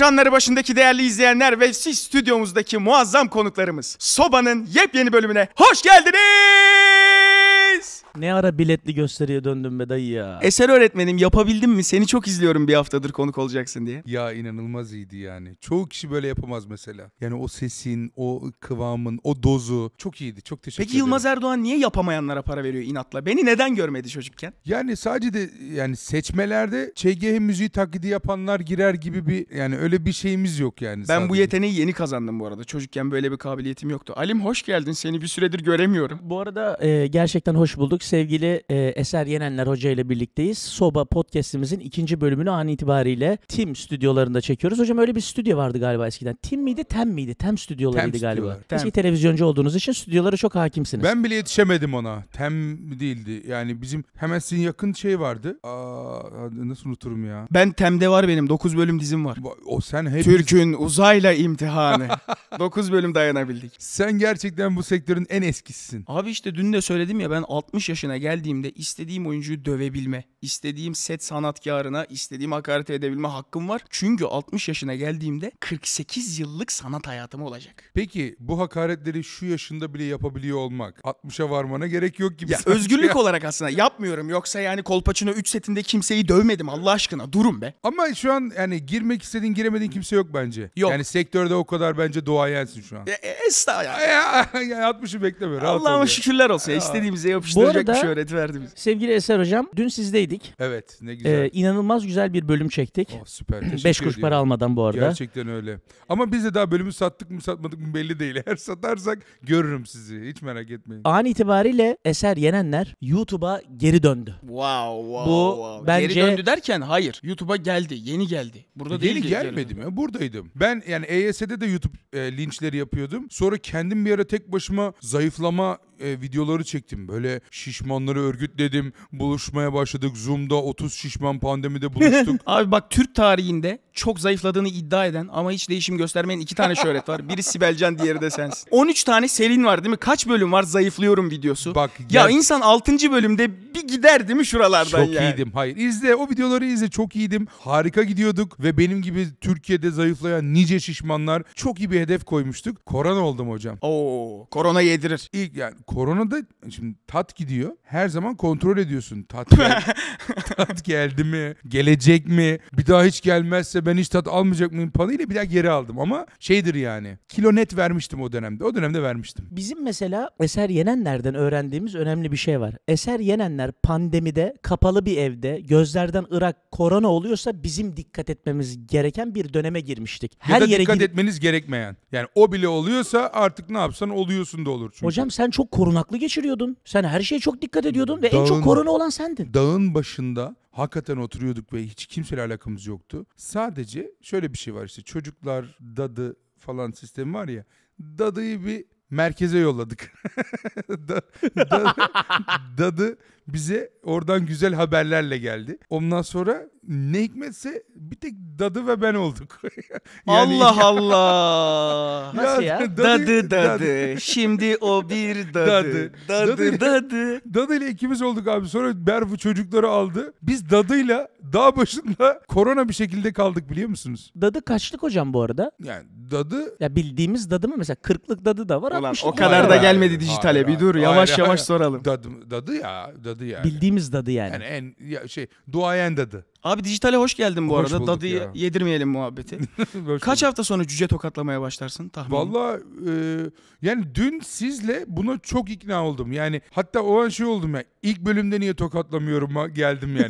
Ekranları başındaki değerli izleyenler ve siz stüdyomuzdaki muazzam konuklarımız Soba'nın yepyeni bölümüne hoş geldiniz. Ne ara biletli gösteriye döndüm be dayı ya. Eser öğretmenim yapabildim mi? Seni çok izliyorum bir haftadır konuk olacaksın diye. Ya inanılmaz iyiydi yani. Çoğu kişi böyle yapamaz mesela. Yani o sesin, o kıvamın, o dozu çok iyiydi. Çok teşekkür Peki ederim. Yılmaz Erdoğan niye yapamayanlara para veriyor inatla? Beni neden görmedi çocukken? Yani sadece de yani seçmelerde ÇGH müziği taklidi yapanlar girer gibi bir yani öyle bir şeyimiz yok yani. Ben bu sadece. yeteneği yeni kazandım bu arada. Çocukken böyle bir kabiliyetim yoktu. Alim hoş geldin. Seni bir süredir göremiyorum. Bu arada e, gerçekten hoş bulduk. Sevgili e, Eser Yenenler Hoca ile birlikteyiz. Soba podcastimizin ikinci bölümünü an itibariyle Tim stüdyolarında çekiyoruz. Hocam öyle bir stüdyo vardı galiba eskiden. Tim miydi, Tem miydi? Tem stüdyolarıydı Tem galiba. stüdyolar. Tem. Eski televizyoncu olduğunuz için stüdyolara çok hakimsiniz. Ben bile yetişemedim ona. Tem değildi. Yani bizim hemen sizin yakın şey vardı. Aa, nasıl unuturum ya? Ben Tem'de var benim. 9 bölüm dizim var. O sen hep Türk'ün uzayla imtihanı. 9 bölüm dayanabildik. sen gerçekten bu sektörün en eskisisin. Abi işte dün de söyledim ya ben 60 yaşına geldiğimde istediğim oyuncuyu dövebilme, istediğim set sanatkarına istediğim hakaret edebilme hakkım var. Çünkü 60 yaşına geldiğimde 48 yıllık sanat hayatım olacak. Peki bu hakaretleri şu yaşında bile yapabiliyor olmak 60'a varmana gerek yok gibi. Ya özgürlük olarak aslında yapmıyorum. Yoksa yani Kolpaçino 3 setinde kimseyi dövmedim Allah aşkına. Durun be. Ama şu an yani girmek istediğin giremediğin kimse yok bence. Yok. Yani sektörde o kadar bence doğayensin şu an. E, e, estağfurullah. Ya, ya 60'ı bekleme rahat ol Allah'ıma şükürler olsun. ya. İstediğimize yapıştıracak arada- bir şey şöhret verdi bize. Sevgili Eser Hocam dün sizdeydik. Evet ne güzel. E, inanılmaz güzel bir bölüm çektik. oh, süper teşekkür 5 kuruş para almadan bu arada. Gerçekten öyle. Ama biz de daha bölümü sattık mı satmadık mı belli değil. Eğer satarsak görürüm sizi. Hiç merak etmeyin. An itibariyle Eser Yenenler YouTube'a geri döndü. Wow, wow, Bu wow. bence- Geri döndü derken hayır. YouTube'a geldi. Yeni geldi. Burada değil Yeni gelmedim ya buradaydım. Ben yani EYS'de de YouTube e, linçleri yapıyordum. Sonra kendim bir ara tek başıma zayıflama e, videoları çektim. Böyle şişmanları örgütledim. Buluşmaya başladık. Zoom'da 30 şişman pandemide buluştuk. Abi bak Türk tarihinde çok zayıfladığını iddia eden ama hiç değişim göstermeyen iki tane şöhret var. Biri Sibelcan diğeri de sensin. 13 tane Selin var değil mi? Kaç bölüm var zayıflıyorum videosu. Bak ya gel- insan 6. bölümde bir gider değil mi şuralardan Çok yani? iyiydim. Hayır izle o videoları izle. Çok iyiydim. Harika gidiyorduk ve benim gibi Türkiye'de zayıflayan nice şişmanlar çok iyi bir hedef koymuştuk. Korona oldum hocam. Oo, korona yedirir. İlk yani koronada şimdi tat gidiyor. Her zaman kontrol ediyorsun. Tat, gel- tat geldi mi? Gelecek mi? Bir daha hiç gelmezse ben hiç tat almayacak mıyım panıyla bir daha geri aldım. Ama şeydir yani. Kilo net vermiştim o dönemde. O dönemde vermiştim. Bizim mesela Eser Yenenler'den öğrendiğimiz önemli bir şey var. Eser Yenenler pandemide kapalı bir evde gözlerden ırak korona oluyorsa bizim dikkat etmemiz gereken bir döneme girmiştik. ya Her da yere dikkat gidip etmeniz gerekmeyen. Yani o bile oluyorsa artık ne yapsan oluyorsun da olur çünkü. Hocam sen çok korunaklı geçiriyordun. Sen her şeye çok dikkat ediyordun ve en Dağın- çok korona olan sendin. dağın başında hakikaten oturuyorduk ve hiç kimseyle alakamız yoktu. Sadece şöyle bir şey var işte çocuklar dadı falan sistemi var ya dadıyı bir merkeze yolladık. Da- dadı, dadı bize oradan güzel haberlerle geldi. Ondan sonra ne hikmetse bir tek dadı ve ben olduk. Allah Allah. Nasıl ya? Dadı dadı. Şimdi o bir dadı. Dadı. Dadı Dadı. dadı. Dadı ile ikimiz olduk abi. Sonra Berfu çocukları aldı. Biz dadıyla dağ başında korona bir şekilde kaldık biliyor musunuz? Dadı kaçlık hocam bu arada? Yani dadı Ya bildiğimiz dadı mı mesela? Kırklık dadı da var. Ulan 60'lık o da kadar da gelmedi dijitale. hayır, Bir dur hayır, yavaş hayır, yavaş hayır. soralım. Dadı, dadı ya, dadı yani. Bildiğimiz dadı yani. yani en ya şey duayen dadı. Abi dijitale hoş geldin bu Hoş arada. bulduk Dadıyı ya. yedirmeyelim muhabbeti. Hoş Kaç bulduk. hafta sonra cüce tokatlamaya başlarsın tahmin? Vallahi e, yani dün sizle buna çok ikna oldum. Yani hatta o an şey oldum ya. İlk bölümde niye tokatlamıyorum ha geldim yani.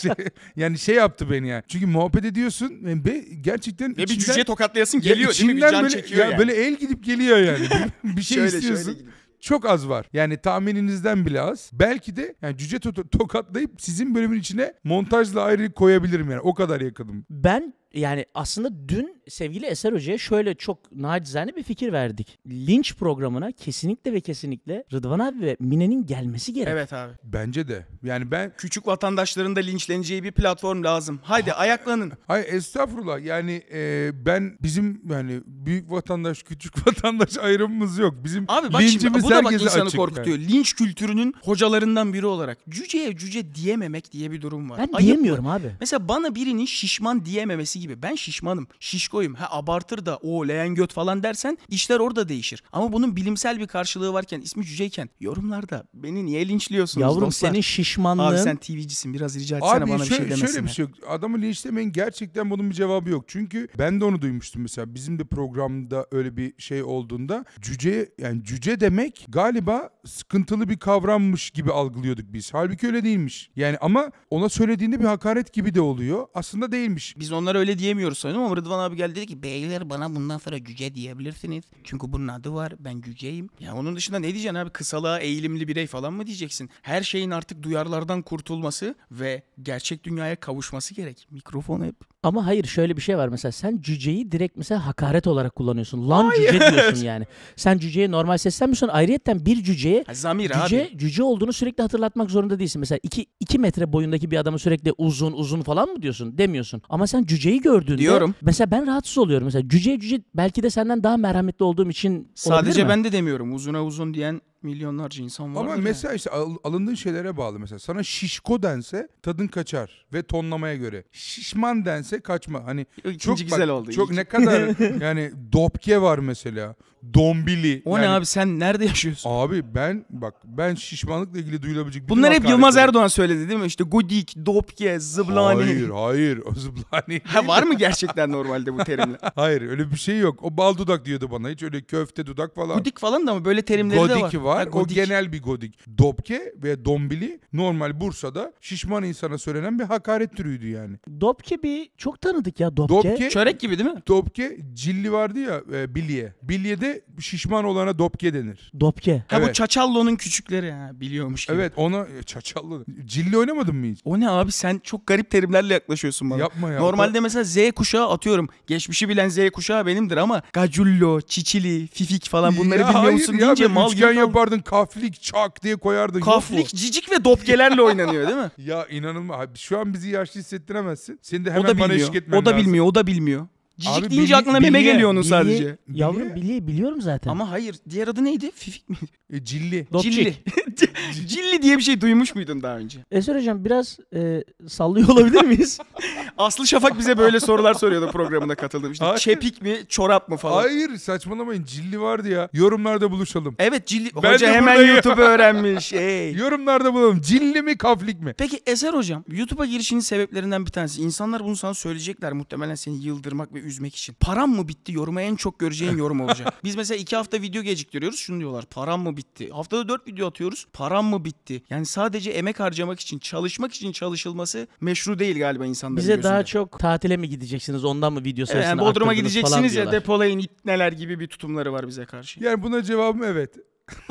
Çünkü şey- yani şey yaptı beni yani. Çünkü muhabbet ediyorsun ve gerçekten Ve bir içinden- cüce tokatlayasın Ya geliyor değil mi? Bir içinden can böyle, çekiyor ya yani. Böyle el gidip geliyor yani. Bir, bir şey Şöyle, istiyorsun. şöyle gidip. Çok az var. Yani tahmininizden bile az. Belki de yani cüce to- tokatlayıp sizin bölümün içine montajla ayrı koyabilirim yani. O kadar yakınım. Ben yani aslında dün sevgili Eser Hoca'ya şöyle çok nacizane bir fikir verdik. Linç programına kesinlikle ve kesinlikle Rıdvan abi ve Mine'nin gelmesi gerek. Evet abi. Bence de. Yani ben Küçük vatandaşların da linçleneceği bir platform lazım. Haydi ayaklanın. Ay estağfurullah yani e, ben bizim yani büyük vatandaş küçük vatandaş ayrımımız yok. Bizim Abi bak şimdi bu da bak insanı açık korkutuyor. Linç kültürünün hocalarından biri olarak. Cüceye cüce diyememek diye bir durum var. Ben Ayıp diyemiyorum mı? abi. Mesela bana birinin şişman diyememesi gibi. Ben şişmanım, şişkoyum. Ha abartır da o leğen göt falan dersen işler orada değişir. Ama bunun bilimsel bir karşılığı varken ismi cüceyken yorumlarda beni niye linçliyorsunuz Yavrum dostlar? senin şişmanlığın Abi sen TV'cisin biraz rica etsene Abi bana bir şöyle, şey demesinler. şöyle bir şey yok. Adamı linçlemeyin gerçekten bunun bir cevabı yok. Çünkü ben de onu duymuştum mesela. Bizim de programda öyle bir şey olduğunda cüce yani cüce demek galiba sıkıntılı bir kavrammış gibi algılıyorduk biz. Halbuki öyle değilmiş. Yani ama ona söylediğinde bir hakaret gibi de oluyor. Aslında değilmiş. Biz onlara öyle diyemiyoruz sanırım ama Rıdvan abi geldi dedi ki beyler bana bundan sonra cüce diyebilirsiniz. Çünkü bunun adı var ben cüceyim. Ya onun dışında ne diyeceksin abi kısalığa eğilimli birey falan mı diyeceksin? Her şeyin artık duyarlardan kurtulması ve gerçek dünyaya kavuşması gerek. Mikrofon hep. Ama hayır şöyle bir şey var mesela sen cüceyi direkt mesela hakaret olarak kullanıyorsun. Lan cüce diyorsun yani. Sen cüceye normal seslenmiyorsun. Ayrıyetten bir cüceye Ha, zamir cüce, abi. cüce olduğunu sürekli hatırlatmak zorunda değilsin. Mesela 2 2 metre boyundaki bir adamı sürekli uzun uzun falan mı diyorsun? Demiyorsun. Ama sen cüceyi gördüğünde Diyorum. mesela ben rahatsız oluyorum. Mesela cüce cüce belki de senden daha merhametli olduğum için Sadece mi? ben de demiyorum. Uzuna uzun diyen milyonlarca insan var. Ama mesela işte al- alındığın şeylere bağlı mesela. Sana şişko dense tadın kaçar ve tonlamaya göre. Şişman dense kaçma. Hani İkinci çok güzel bak, oldu. Çok İlk- ne kadar yani dopke var mesela. Dombili. O ne Yani- abi sen nerede yaşıyorsun? Abi ben bak ben şişmanlıkla ilgili duyulabilecek Bunlar hep Yılmaz Erdoğan söyledi değil mi? İşte Godik, Dopke, Zıblani. Hayır hayır o zıblani. Ha var mı gerçekten normalde bu terimler? Hayır öyle bir şey yok. O bal dudak diyordu bana. Hiç öyle köfte dudak falan. Godik falan da mı? Böyle terimleri de var. Godik var. Ha, O genel bir godik. Dopke ve dombili normal Bursa'da şişman insana söylenen bir hakaret türüydü yani. Dopke bir çok tanıdık ya Dopke. Dopke Çörek gibi değil mi? Dopke cilli vardı ya e, bilye. Bilye'de şişman olana dopke denir. Dopke. Ha bu Evet. Çaçallo'nun küçükleri ha biliyormuş gibi. Evet ona e, çaçallı. Cilli oynamadın mı hiç? O ne abi sen çok garip terimlerle yaklaşıyorsun bana. Yapma ya. Normalde mesela Z kuşağı atıyorum. Geçmişi bilen Z kuşağı benimdir ama Gacullo, Çiçili, Fifik falan bunları Ya bilmiyor hayır musun ya, deyince böyle mal üçgen gibi kaldım. Yapardın kaflik çak diye koyardın. Kaflik, cicik ve dopkelerle oynanıyor değil mi? Ya inanılmaz. Şu an bizi yaşlı hissettiremezsin. Seni de hemen o da bana bilmiyor. eşlik etmen O da lazım. bilmiyor, o da bilmiyor. Cicik Abi deyince bilye- aklına meme bilye- geliyor onun Bilye- sadece. Yavrum Bilye. bilye biliyorum zaten. Ama hayır, diğer adı neydi? Fifik mi? E, cilli. Cilli. Cilli diye bir şey duymuş muydun daha önce? Eser hocam biraz e, sallıyor olabilir miyiz? Aslı Şafak bize böyle sorular soruyordu programına katıldığım. İşte Hayır. çepik mi, çorap mı falan. Hayır saçmalamayın. Cilli vardı ya. Yorumlarda buluşalım. Evet Cilli. Ben Hoca de hemen buradayım. YouTube öğrenmiş. Ey. Yorumlarda bulalım. Cilli mi kaflik mi? Peki Eser hocam, YouTube'a girişinin sebeplerinden bir tanesi. İnsanlar bunu sana söyleyecekler muhtemelen seni yıldırmak ve üzmek için. Param mı bitti? Yoruma en çok göreceğin yorum olacak. Biz mesela iki hafta video geciktiriyoruz. Şunu diyorlar. Param mı bitti? Haftada dört video atıyoruz. Param mı bitti? Yani sadece emek harcamak için, çalışmak için çalışılması meşru değil galiba insanların Bize gözünde. daha çok tatile mi gideceksiniz ondan mı video Evet, sayısını yani Bodrum'a gideceksiniz ya depolayın neler gibi bir tutumları var bize karşı. Yani buna cevabım evet.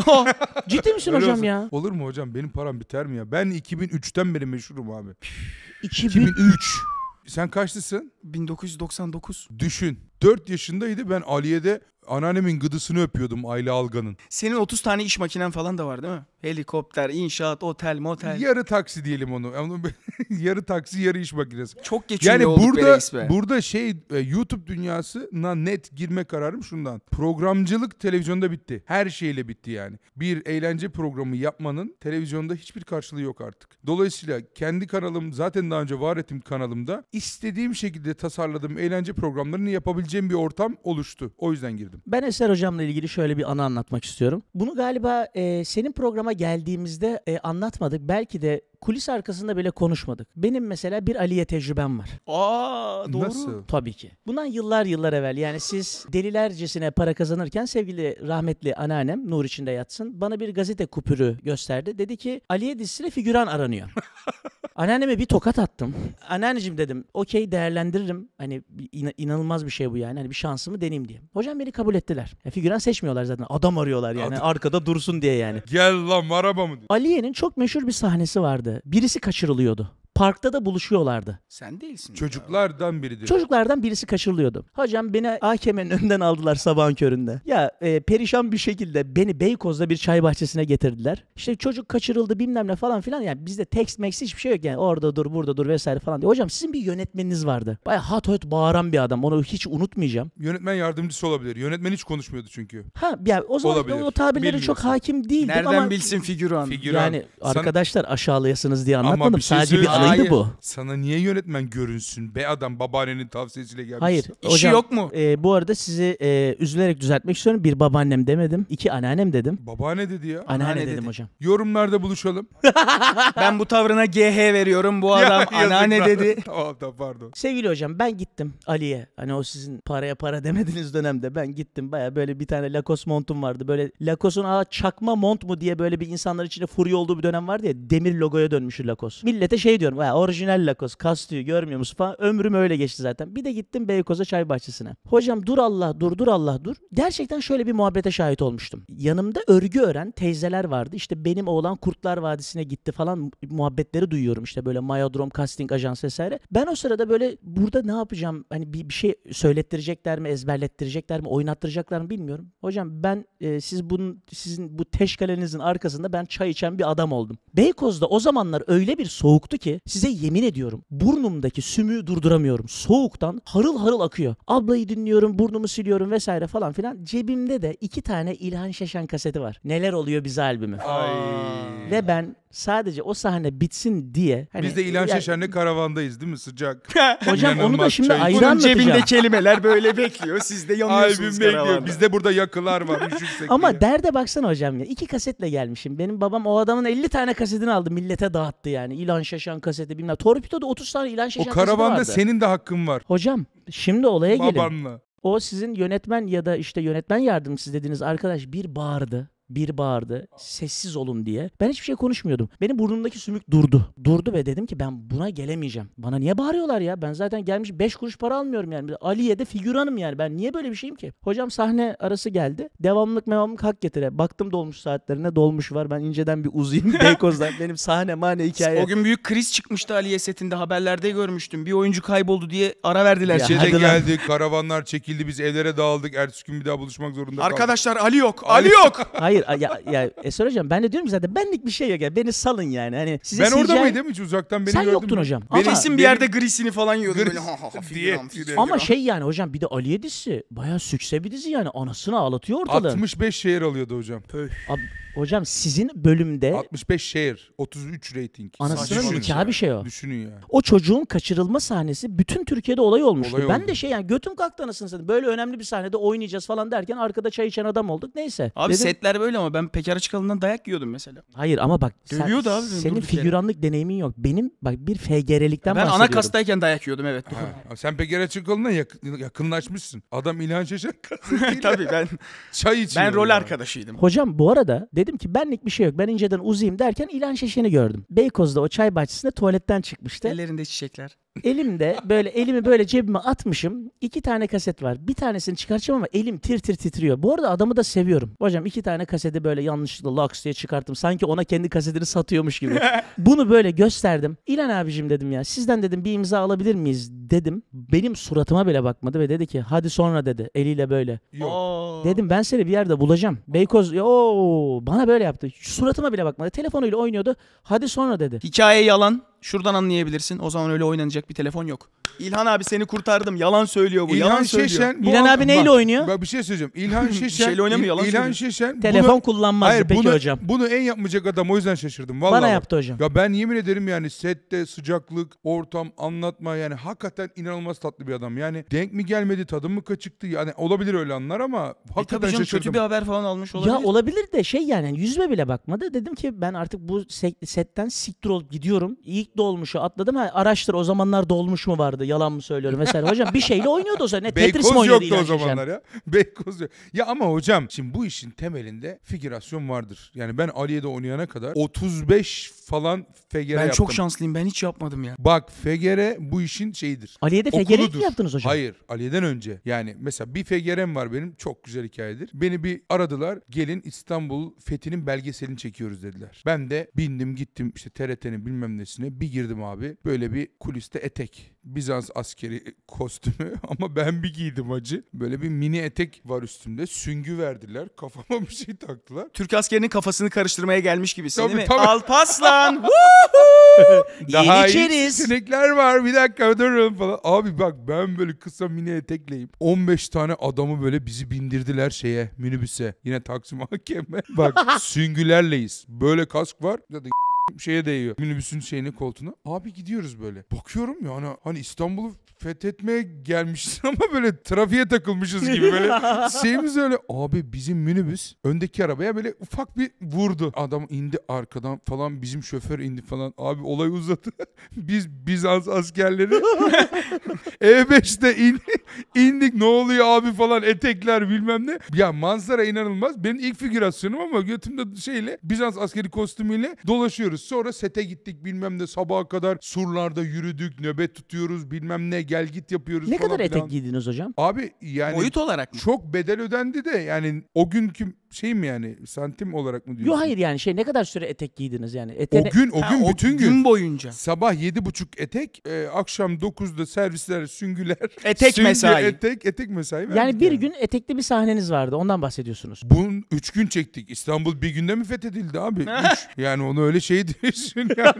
Ciddi misin Öyle hocam olsun. ya? Olur mu hocam? Benim param biter mi ya? Ben 2003'ten beri meşhurum abi. 2000 2003. Sen kaçlısın? 1999. Düşün. 4 yaşındaydı ben Aliye'de anneannemin gıdısını öpüyordum Ayla Algan'ın. Senin 30 tane iş makinen falan da var değil mi? Helikopter, inşaat, otel, motel. Yarı taksi diyelim onu. Yarı taksi yarı iş makinesi. Çok geç Yani olduk burada be. burada şey e, YouTube dünyasına net girme kararım şundan. Programcılık televizyonda bitti. Her şeyle bitti yani. Bir eğlence programı yapmanın televizyonda hiçbir karşılığı yok artık. Dolayısıyla kendi kanalım zaten daha önce var ettiğim kanalımda istediğim şekilde tasarladığım eğlence programlarını yapabileceğim bir ortam oluştu. O yüzden girdim. Ben Eser hocamla ilgili şöyle bir anı anlatmak istiyorum. Bunu galiba e, senin programa geldiğimizde e, anlatmadık. Belki de kulis arkasında bile konuşmadık. Benim mesela bir Aliye tecrübem var. Aa doğru. Nasıl? Tabii ki. Bundan yıllar yıllar evvel yani siz delilercesine para kazanırken sevgili rahmetli anneannem nur içinde yatsın bana bir gazete kupürü gösterdi. Dedi ki Aliye dizisine figüran aranıyor. Anneanneme bir tokat attım. Anneanneciğim dedim okey değerlendiririm. Hani ina- inanılmaz bir şey bu yani. Hani bir şansımı deneyeyim diye. Hocam beni kabul ettiler. Ya, figüran seçmiyorlar zaten. Adam arıyorlar yani. Adam- Arkada dursun diye yani. Gel lan araba mı? diyor. Aliye'nin çok meşhur bir sahnesi vardı. Birisi kaçırılıyordu. Parkta da buluşuyorlardı. Sen değilsin. Çocuklardan biridir. Çocuklardan birisi kaçırılıyordu. Hocam beni AKM'nin önünden aldılar sabahın köründe. Ya e, perişan bir şekilde beni Beykoz'da bir çay bahçesine getirdiler. İşte çocuk kaçırıldı bilmem ne falan filan. Yani bizde text mex hiçbir şey yok yani. Orada dur burada dur vesaire falan diye. Hocam sizin bir yönetmeniniz vardı. Baya hat hat bağıran bir adam. Onu hiç unutmayacağım. Yönetmen yardımcısı olabilir. Yönetmen hiç konuşmuyordu çünkü. Ha ya o zaman Olabilir. o tabirlere çok Bilmiyorsun. hakim değildim Nereden ama bilsin figüran? Figüran. yani arkadaşlar aşağılayasınız diye Ama anlatmadım. bir şey Sadece bir söyleyeyim. Hayır. bu. Sana niye yönetmen görünsün? Be adam babaannenin tavsiyesiyle gelmiş. Hayır. İşi hocam, yok mu? e, bu arada sizi e, üzülerek düzeltmek istiyorum. Bir babaannem demedim. iki anneannem dedim. Babaanne dedi ya. Anneanne, Anneanne dedim dedi. hocam. Yorumlarda buluşalım. Ben bu tavrına GH veriyorum. Bu Ya, adam yazıklar. anneanne dedi. tamam tamam pardon. Sevgili hocam ben gittim Ali'ye. Hani o sizin paraya para demediğiniz dönemde ben gittim. Baya böyle bir tane Lacoste montum vardı. Böyle Lacoste'un aa çakma mont mu diye böyle bir insanlar içinde furya olduğu bir dönem vardı ya. Demir logoya dönmüştü Lacoste. Millete şey diyorum. Baya orijinal Lacoste. Kastıyor görmüyor musun falan. Ömrüm öyle geçti zaten. Bir de gittim Beykoz'a çay bahçesine. Hocam dur Allah dur dur Allah dur. Gerçekten şöyle bir muhabbete şahit olmuştum. Yanımda örgü ören teyzeler vardı. İşte benim oğlan Kurtlar Vadisi'ne gitti falan muhabbetleri duyuyorum. İşte böyle Mayodrom Casting Ajans vesaire. Ben o sırada böyle burada ne yapacağım? Hani bir, bir şey söylettirecekler mi, ezberlettirecekler mi, oynattıracaklar mı bilmiyorum. Hocam ben e, siz bunun sizin bu teşkalenizin arkasında ben çay içen bir adam oldum. Beykoz'da o zamanlar öyle bir soğuktu ki size yemin ediyorum burnumdaki sümüğü durduramıyorum. Soğuktan harıl harıl akıyor. Ablayı dinliyorum, burnumu siliyorum vesaire falan filan. Cebimde de iki tane İlhan Şeşen kaseti var. Neler oluyor bize albümü. Ay. Ve ben sadece o sahne bitsin diye hani Biz de İlhan ya- Şeşen'le karavandayız değil mi? Sıcak. Hocam onu da şimdi çay ayrı Bunun anlatacağım. cebinde kelimeler böyle bekliyor. Siz de Albüm yanıyorsunuz bekliyor. karavanda. Bizde burada yakılar var. Ama diye. derde baksana hocam ya. iki kasetle gelmişim. Benim babam o adamın 50 tane kasetini aldı. Millete dağıttı yani. İlhan Şaşan kaseti bilmem. Torpido'da 30 tane İlhan o Şaşan kaseti karavanda vardı. senin de hakkın var. Hocam şimdi olaya gelin. Babanla. O sizin yönetmen ya da işte yönetmen yardımcısı dediğiniz arkadaş bir bağırdı. Bir bağırdı. Sessiz olun diye. Ben hiçbir şey konuşmuyordum. Benim burnumdaki sümük durdu. Durdu ve dedim ki ben buna gelemeyeceğim. Bana niye bağırıyorlar ya? Ben zaten gelmiş 5 kuruş para almıyorum yani. Ali'ye de figüranım yani. Ben niye böyle bir şeyim ki? Hocam sahne arası geldi. Devamlık mevamlık hak getire. Baktım dolmuş saatlerine dolmuş var. Ben inceden bir uzayayım Beykoz'dan. Benim sahne mane hikaye. O gün büyük kriz çıkmıştı Aliye setinde haberlerde görmüştüm. Bir oyuncu kayboldu diye ara verdiler. Ya şeyde. Şeyde hadi lan. geldi, karavanlar çekildi, biz evlere dağıldık. Ertesi gün bir daha buluşmak zorunda kaldık. Arkadaşlar Ali yok. Ali yok. Hayır ya, ya Esra hocam ben de diyorum ki zaten benlik bir şey yok ya. Beni salın yani. Hani size ben orada CGI mıydım hiç uzaktan beni Sen gördün yoktun mü? hocam. Benim- Ama- Kesin bir yerde grisini falan yiyordu. Gris- Böyle ha ha figüran. Ama şey yani hocam bir de Aliye dizisi bayağı sükse bir dizi yani anasını ağlatıyor ortalığı. 65 şehir alıyordu hocam. Ab- hocam sizin bölümde 65 şehir, 33 rating. anasının nikahı bir şey o. Düşünün ya. O çocuğun kaçırılma sahnesi bütün Türkiye'de olay olmuştu. Olay ben oldu. de şey yani götüm kalktı anasını satayım. Böyle önemli bir sahnede oynayacağız falan derken arkada çay içen adam olduk. Neyse. Abi Dedim- setler böyle ama ben Peker Açıkalın'dan dayak yiyordum mesela. Hayır ama bak sen- Dövüyordu abi beni senin durduk yere. figüranlık deneyimin yok. Benim bak bir FGR'likten Ben ana bahsediyorum. kastayken dayak yiyordum evet. doğru. Ha, sen Peker Açıkoğlu'na yakın, yakınlaşmışsın. Adam İlhan Şeşen kasetiyle Tabii ben çay içiyor. ben rol ya. arkadaşıydım. Hocam bu arada dedim ki benlik bir şey yok. Ben inceden uzayayım derken İlhan Şeşen'i gördüm. Beykoz'da o çay bahçesinde tuvaletten çıkmıştı. Ellerinde çiçekler. Elimde böyle elimi böyle cebime atmışım. İki tane kaset var. Bir tanesini çıkartacağım ama elim tir tir titriyor. Bu arada adamı da seviyorum. Hocam iki tane kaseti böyle yanlışlıkla laks diye çıkarttım. Sanki ona kendi kasetini satıyormuş gibi. Bunu böyle gösterdim. İlan abicim dedim ya sizden dedim bir imza alabilir miyiz dedim. Benim suratıma bile bakmadı ve dedi ki hadi sonra dedi eliyle böyle. Yok. Aa. Dedim ben seni bir yerde bulacağım. Beykoz yo bana böyle yaptı. Suratıma bile bakmadı. Telefonuyla oynuyordu. Hadi sonra dedi. Hikaye yalan. Şuradan anlayabilirsin. O zaman öyle oynanacak bir telefon yok. İlhan abi seni kurtardım. Yalan söylüyor bu. İlhan yalan söylüyor. Şeşen bu İlhan adam- abi neyle bak, oynuyor? Bak bir şey söyleyeceğim. İlhan Şeşen şeyle oynamıyor, yalan İl- İlhan söylüyor. Şeşen Telefon bunu, kullanmazdı hayır, peki bunu, hocam. Bunu en yapmayacak adam o yüzden şaşırdım. Vallahi Bana bak. yaptı hocam. Ya ben yemin ederim yani sette sıcaklık, ortam, anlatma yani hakikaten inanılmaz tatlı bir adam. Yani denk mi gelmedi, tadım mı kaçıktı? Yani olabilir öyle anlar ama E hakikaten tabii canım şaşırdım. kötü bir haber falan almış olabilir. Ya olabilir de şey yani yüzme bile bakmadı. Dedim ki ben artık bu se- setten siktir olup gidiyorum. İlk dolmuşu atladım. Ha, araştır o zamanlar dolmuş mu vardı. Yalan mı söylüyorum mesela. Hocam bir şeyle oynuyordu o zaman. Ne Tetris mi Beykoz yoktu o zamanlar ya. Beykoz yok. Ya ama hocam şimdi bu işin temelinde figürasyon vardır. Yani ben Aliye'de oynayana kadar 35 falan fegere Ben yaptım. çok şanslıyım. Ben hiç yapmadım ya. Bak fegere bu işin şeyidir. Aliye'de Fegerek mi Okuludur. yaptınız hocam? Hayır Aliye'den önce. Yani mesela bir fegerem var benim çok güzel hikayedir. Beni bir aradılar gelin İstanbul fethinin belgeselini çekiyoruz dediler. Ben de bindim gittim işte TRT'nin bilmem nesine bir girdim abi. Böyle bir kuliste etek. Bizans askeri kostümü ama ben bir giydim acı. Böyle bir mini etek var üstümde. Süngü verdiler. Kafama bir şey taktılar. Türk askerinin kafasını karıştırmaya gelmiş gibisin Tabii, değil mi? tabii. Alpaslan. Daha iyi seçenekler var. Bir dakika durun falan. Abi bak ben böyle kısa mini etekleyim. 15 tane adamı böyle bizi bindirdiler şeye minibüse. Yine Taksim hakeme. Bak süngülerleyiz. Böyle kask var. Da şeye değiyor. Minibüsün şeyine koltuğuna. Abi gidiyoruz böyle. Bakıyorum ya hani, hani İstanbul'u fethetmeye gelmişiz ama böyle trafiğe takılmışız gibi böyle şeyimiz öyle. Abi bizim minibüs öndeki arabaya böyle ufak bir vurdu. Adam indi arkadan falan bizim şoför indi falan. Abi olay uzadı. Biz Bizans askerleri E5'te in, indik ne oluyor abi falan etekler bilmem ne. Ya manzara inanılmaz. Benim ilk figürasyonum ama götümde şeyle Bizans askeri kostümüyle dolaşıyoruz. Sonra sete gittik bilmem ne sabaha kadar surlarda yürüdük nöbet tutuyoruz bilmem ne gel git yapıyoruz Ne falan kadar filan. etek giydiniz hocam? Abi yani Boyut olarak mı? çok bedel ödendi de yani o günkü şey mi yani santim olarak mı diyorsun? Yok hayır yani şey ne kadar süre etek giydiniz yani? O Etene... gün o Ha, gün bütün gün. boyunca. Sabah yedi buçuk etek, e, akşam 9'da servisler, süngüler. Etek süngü, mesai. Etek, etek mesai. Yani bir gün etekli bir sahneniz vardı. Ondan bahsediyorsunuz. Bunun üç gün çektik. İstanbul bir günde mi fethedildi abi? Üç. Yani onu öyle şey düşün yani.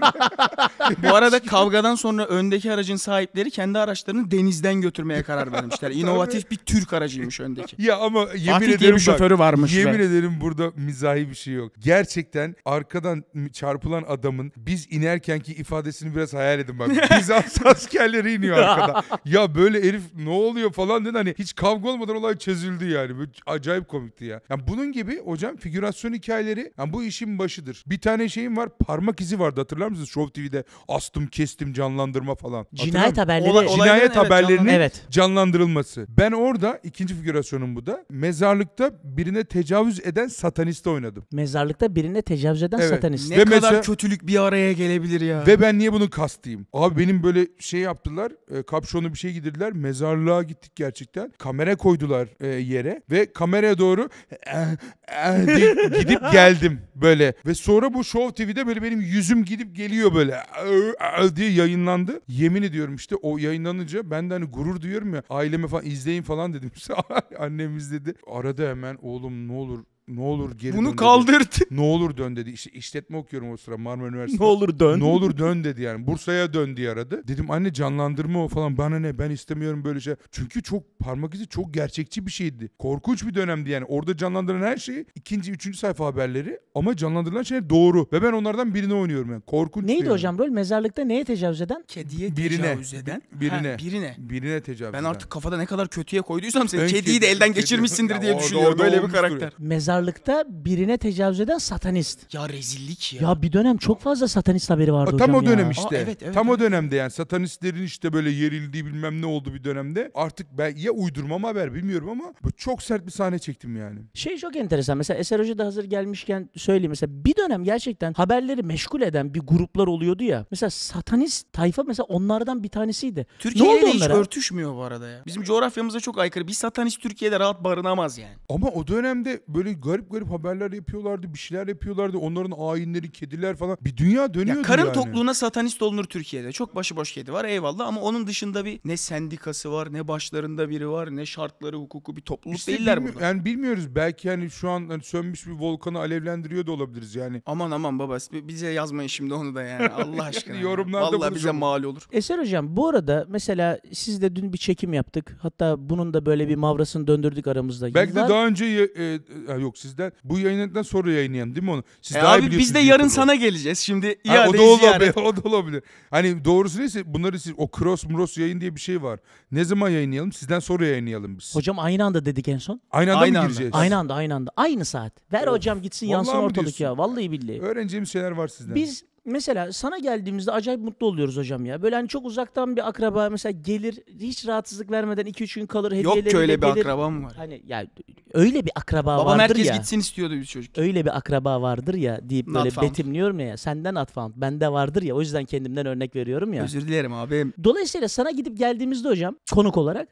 Bu arada kavgadan sonra öndeki aracın sahipleri kendi araçlarını denizden götürmeye karar vermişler. İnovatif bir Türk aracıymış öndeki. ya ama yemin Fatih ederim bir şoförü bak, varmış Yemin. Ederim burada mizahi bir şey yok. Gerçekten arkadan çarpılan adamın biz inerkenki ifadesini biraz hayal edin bak. Bizans askerleri iniyor arkada. Ya böyle herif ne oluyor falan dedi hani hiç kavga olmadan olay çözüldü yani. Böyle acayip komikti ya. Yani bunun gibi hocam figürasyon hikayeleri yani bu işin başıdır. Bir tane şeyim var parmak izi vardı hatırlar mısınız? Show TV'de astım kestim canlandırma falan. Cinayet haberleri. Olay- olayların Cinayet evet, haberlerinin. Evet. canlandırılması. Ben orada ikinci figürasyonum bu da. Mezarlıkta birine tecavüz eden sataniste oynadım. Mezarlıkta birine tecavüz eden Evet. satanist. Ne Ve kadar mesela- kötülük bir araya gelebilir ya. Ve ben niye bunun kastıyım? Abi benim böyle şey yaptılar. E, kapşonlu bir şey giydirdiler. Mezarlığa gittik gerçekten. Kamera koydular e, yere. Ve kameraya doğru e, e, diye gidip geldim böyle. Ve sonra bu Show TV'de böyle benim yüzüm gidip geliyor böyle e, e, diye yayınlandı. Yemin ediyorum işte o yayınlanınca ben de hani gurur duyuyorum ya. Aileme falan izleyin falan dedim. İşte annem izledi. Arada hemen oğlum ne olur ne olur geri dön Bunu dedi. kaldırt. Ne olur dön dedi. İşte işletme okuyorum o sıra Marmara Üniversitesi'nde. Ne olur dön. Ne olur dön dedi yani. Bursa'ya dön diye aradı. Dedim anne canlandırma o falan. Bana ne ben istemiyorum böyle şey. Çünkü çok parmak izi çok gerçekçi bir şeydi. Korkunç bir dönemdi yani. Orada canlandırılan her şey ikinci, üçüncü sayfa haberleri. Ama canlandırılan şey doğru. Ve ben onlardan birini oynuyorum yani. Korkunç Neydi yani. hocam rol? Mezarlıkta neye tecavüz eden? Kediye Birine. tecavüz eden. Birine. Ha, birine. Birine tecavüz Ben eden. artık kafada ne kadar kötüye koyduysam seni En kediyi kedi- de elden kedi- geçirmişsindir diye düşünüyorum. Böyle bir karakter. Mezarlıkta birine tecavüz eden satanist. Ya rezillik ya. Ya bir dönem çok fazla satanist haberi vardı Aa, Tam hocam o dönem ya. işte. Aa, evet, evet, Tam o evet. dönemde yani satanistlerin işte böyle yerildiği bilmem ne oldu bir dönemde. Artık ben ya uydurma mı haber bilmiyorum ama çok sert bir sahne çektim yani. Şey çok enteresan. Mesela Eser Hoca da hazır gelmişken söyleyeyim. Mesela bir dönem gerçekten haberleri meşgul eden bir gruplar oluyordu ya. Mesela satanist tayfa mesela onlardan bir tanesiydi. Türkiye ne oldu ile hiç onlara? örtüşmüyor bu arada ya. Bizim coğrafyamıza çok aykırı. Bir satanist Türkiye'de rahat barınamaz yani. Ama o dönemde böyle garip garip haberler yapıyorlardı, bir şeyler yapıyorlardı. Onların ayinleri, kediler falan. Bir dünya dönüyordu Ya karın yani. tokluğuna satanist olunur Türkiye'de. Çok başıboş kedi var eyvallah ama onun dışında bir ne sendikası var, ne başlarında biri var, ne şartları, hukuku bir topluluk İşte değiller bilmi- burada. Yani bilmiyoruz. Belki hani şu an hani sönmüş bir volkanı alevlendiriyor da olabiliriz yani. Aman aman baba bize yazmayın şimdi onu da yani Allah aşkına. Yorumlarda Vallahi bize mal olur. Eser Hocam bu arada mesela siz de dün bir çekim yaptık. Hatta bunun da böyle bir mavrasını döndürdük aramızda. Belki de Yıllar- daha önce e, e, yok sizden bu yayınladıktan sonra yayınlayan değil mi onu? Siz E daha iyi abi biz biliyorsunuz de yarın YouTube'u. sana geleceğiz. Şimdi Ha, o iadeyi da ziyaret. olabilir. O da olabilir. Hani doğrusu neyse bunları siz o cross mros yayın diye bir şey var. Ne zaman yayınlayalım? Sizden sonra yayınlayalım biz. Hocam aynı anda dedik en son. aynı anda Aynı mı anda. gireceğiz? Aynı anda aynı anda. Aynı saat. Ver Of. hocam gitsin Vallahi yansın ortalık diyorsun? ya. Vallahi billahi. Öğreneceğimiz şeyler var sizden. Biz Mesela sana geldiğimizde acayip mutlu oluyoruz hocam ya. Böyle hani çok uzaktan bir akraba mesela gelir hiç rahatsızlık vermeden 2-3 gün kalır Yok ki öyle bir gelir. akrabam var. Hani ya öyle bir akraba Babam vardır herkes ya. gitsin istiyordu biz çocuk. Öyle bir akraba vardır ya deyip Not böyle found. betimliyorum ya. Senden not found. Bende vardır ya. O yüzden kendimden örnek veriyorum ya. Özür dilerim abim. Dolayısıyla sana gidip geldiğimizde hocam konuk olarak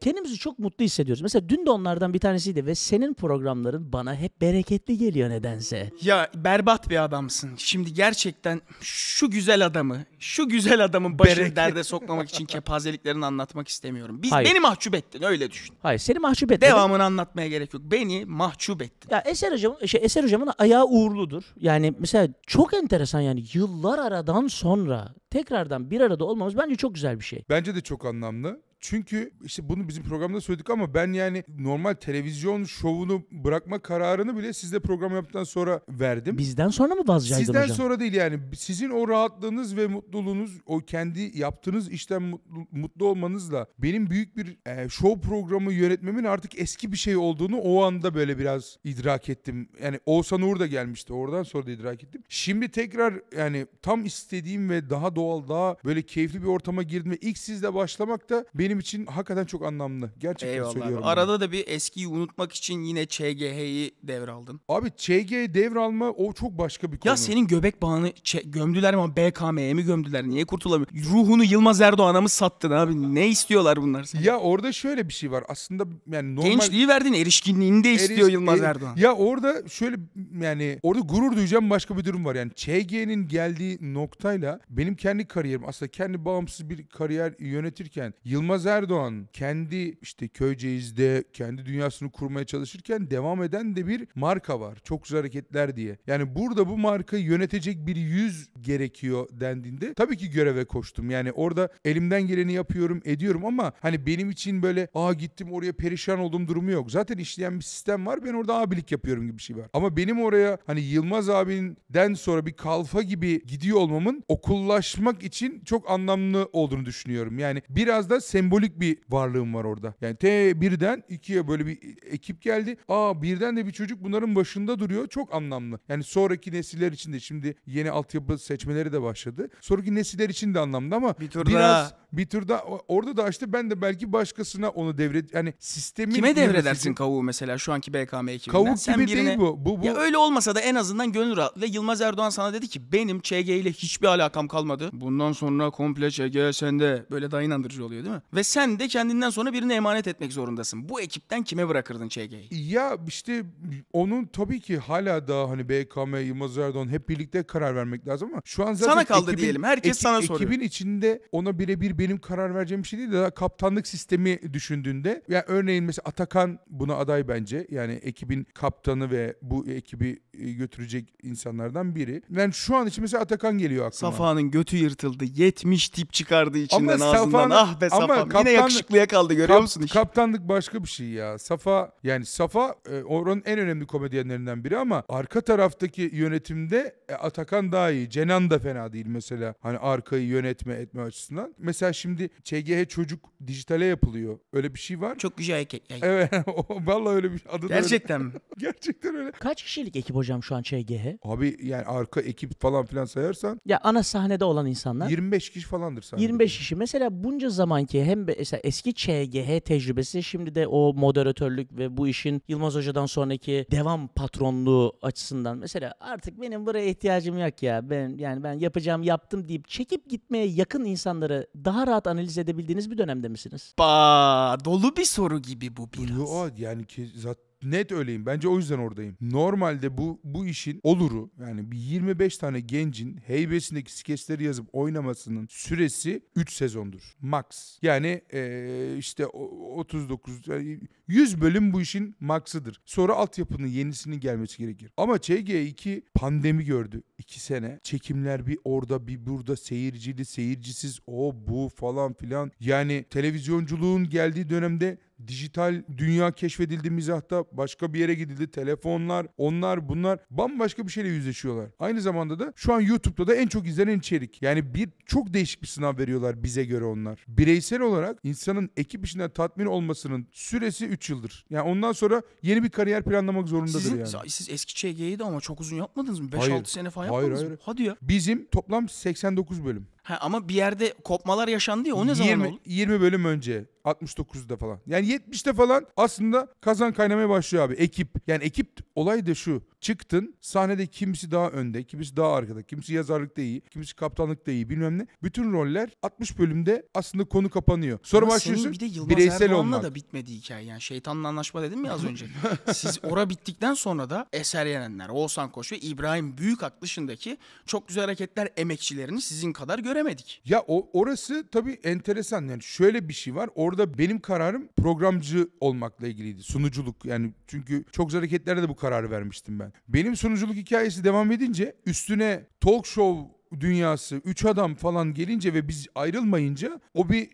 kendimizi çok mutlu hissediyoruz. Mesela dün de onlardan bir tanesiydi ve senin programların bana hep bereketli geliyor nedense. Ya berbat bir adamsın. Şimdi gerçekten şu güzel adamı, şu güzel adamın başını Bereket. derde sokmamak için kepazeliklerini anlatmak istemiyorum. Biz Hayır. beni mahcup ettin öyle düşün. Hayır seni mahcup etmedim. Devamını anlatmaya gerek yok. Beni mahcup ettin. Ya Eser hocam, şey Eser hocamın ayağı uğurludur. Yani mesela çok enteresan yani yıllar aradan sonra tekrardan bir arada olmamız bence çok güzel bir şey. Bence de çok anlamlı. Çünkü işte bunu bizim programda söyledik ama ben yani normal televizyon şovunu bırakma kararını bile sizle program yaptıktan sonra verdim. Bizden sonra mı vazgeçtin Sizden hocam? sonra değil yani sizin o rahatlığınız ve mutluluğunuz o kendi yaptığınız işten mutlu, mutlu olmanızla benim büyük bir e, show programı yönetmemin artık eski bir şey olduğunu o anda böyle biraz idrak ettim. Yani Oğuzhan Uğur da gelmişti oradan sonra da idrak ettim. Şimdi tekrar yani tam istediğim ve daha doğal daha böyle keyifli bir ortama girdim ve ilk sizle başlamak da benim için hakikaten çok anlamlı. Gerçekten Eyvallah. söylüyorum. abi. Arada da bir eskiyi unutmak için yine ÇGH'yi devraldın. Abi ÇG devralma o çok başka bir konu. Ya senin göbek bağını gömdüler ama BKM'ye mi gömdüler? Niye kurtulamıyor? Ruhunu Yılmaz Erdoğan'a mı sattın abi? Ne istiyorlar bunlar sana? Ya orada şöyle bir şey var. Aslında yani normal Gençliği verdin, erişkinliğini de istiyor Eriş- Yılmaz Erdoğan. Ya orada şöyle yani orada gurur duyacağım başka bir durum var. Yani ÇG'nin geldiği noktayla benim kendi kariyerim aslında kendi bağımsız bir kariyer yönetirken Yılmaz Erdoğan kendi işte Köyceğiz'de kendi dünyasını kurmaya çalışırken devam eden de bir marka var. Çok güzel hareketler diye. Yani burada bu markayı yönetecek bir yüz gerekiyor dendiğinde tabii ki göreve koştum. Yani orada elimden geleni yapıyorum, ediyorum ama hani benim için böyle aa gittim oraya perişan olduğum durumu yok. Zaten işleyen bir sistem var. Ben orada abilik yapıyorum gibi bir şey var. Ama benim oraya hani Yılmaz abinden sonra bir kalfa gibi gidiyor olmamın okullaşmak için çok anlamlı olduğunu düşünüyorum. Yani biraz da sembolik bir varlığım var orada. Yani T1'den 2'ye böyle bir ekip geldi. Aa birden de bir çocuk bunların başında duruyor. Çok anlamlı. Yani sonraki nesiller için de şimdi yeni altyapı seçmeleri de başladı. Sonraki nesiller için de anlamlı ama Bir tur biraz daha. bir turda o- orada da işte ben de belki başkasına onu devret yani sistemin Kime devredersin kavuğu mesela şu anki BKM ekibinden? Kavuk Sen gibi birine- değil bu. Bu, bu Ya öyle olmasa da en azından gönül rahatlığıyla Yılmaz Erdoğan sana dedi ki benim ÇG ile hiçbir alakam kalmadı. Bundan sonra komple ÇG sende. Böyle daha inandırıcı oluyor değil mi? Ve sen de kendinden sonra birine emanet etmek zorundasın. Bu ekipten kime bırakırdın ÇG'yi? Ya işte onun tabii ki hala daha hani BKM, Yılmaz Erdoğan hep birlikte karar vermek lazım ama şu an zaten Sana kaldı diyelim. Herkes sana soruyor. Ekibin içinde ona birebir benim karar vereceğim bir şey değil de daha kaptanlık sistemi düşündüğünde ya örneğin mesela Atakan buna aday bence. Yani ekibin kaptanı ve bu ekibi e, götürecek insanlardan biri. Yani şu an için mesela Atakan geliyor aklıma. Safa'nın götü yırtıldı. 70 tip çıkardı içinden Ama ağzından. Safa'nın- ah be ama Safa'm. Yine kaptanlık- yakışıklıya kaldı görüyor Kap- musun? iş? Kaptanlık başka bir şey ya. Safa yani Safa e, oranın en önemli komedyenlerinden biri ama arka taraftaki yönetimde e, Atakan daha iyi. Cenan da fena değil mesela. Hani arkayı yönetme etme açısından. Mesela şimdi ÇGH çocuk dijitale yapılıyor. Öyle bir şey var. Çok güzel erkek. Ya, Evet o, vallahi öyle bir adı da öyle. Gerçekten mi? Gerçekten öyle. Kaç kişilik ekip hocam şu an ÇGH? Abi yani arka ekip falan filan sayarsan Ya ana sahnede olan insanlar. 25 kişi falandır sanırım. 25 kişi. Mesela bunca zamanki hem be- mesela eski ÇGH tecrübesi şimdi de o moderatörlük ve bu işin Yılmaz Hoca'dan sonraki devam patronluğu açısından mesela artık benim buraya ihtiyacım yok ya. Ben yani ben yapacağım yaptım deyip çekip gitmeye yakın insanları daha rahat analiz edebildiğiniz bir dönemde misiniz? Ba dolu bir soru gibi bu biraz. Yo, yani ki zat net öyleyim. Bence o yüzden oradayım. Normalde bu bu işin oluru yani bir 25 tane gencin heybesindeki skeçleri yazıp oynamasının süresi 3 sezondur. Max. Yani eee, işte o- 39 yani 100 bölüm bu işin max'ıdır. Sonra altyapının yenisinin gelmesi gerekir. Ama ÇG2 pandemi gördü. 2 sene. Çekimler bir orada bir burada seyircili seyircisiz o bu falan filan. Yani televizyonculuğun geldiği dönemde dijital dünya keşfedildi mizahta başka bir yere gidildi. Telefonlar, onlar bunlar bambaşka bir şeyle yüzleşiyorlar. Aynı zamanda da şu an YouTube'da da en çok izlenen içerik. Yani bir çok değişik bir sınav veriyorlar bize göre onlar. Bireysel olarak insanın ekip işinden tatmin olmasının süresi 3 yıldır. Yani ondan sonra yeni bir kariyer planlamak zorundadır Sizin, yani. Siz eski ÇG'yi de ama çok uzun yapmadınız mı? Hayır. 5-6 sene falan Hayır, yapmadınız hayır. mı? Hadi ya. Bizim toplam 89 bölüm. Ha, ama bir yerde kopmalar yaşandı ya o ne zaman 20, oldu? 20 bölüm önce 69'da falan. Yani 70'te falan aslında kazan kaynamaya başlıyor abi. Ekip. Yani ekip olay da şu. Çıktın sahnede kimisi daha önde, kimisi daha arkada, kimisi yazarlıkta iyi, kimisi kaptanlıkta iyi bilmem ne. Bütün roller 60 bölümde aslında konu kapanıyor. Sonra Ama başlıyorsun bir de Yılmaz bireysel Erdoğan'la olmak. da bitmedi hikaye. Yani şeytanla anlaşma dedim ya az önce. Siz ora bittikten sonra da Eser Yenenler, Oğuzhan Koç ve İbrahim Büyükak dışındaki çok güzel hareketler emekçilerini sizin kadar göremedik. Ya o orası tabii enteresan yani şöyle bir şey var. Orada benim kararım programcı olmakla ilgiliydi. Sunuculuk yani çünkü çok hareketlerde de bu kararı vermiştim ben. Benim sunuculuk hikayesi devam edince üstüne talk show dünyası, üç adam falan gelince ve biz ayrılmayınca o bir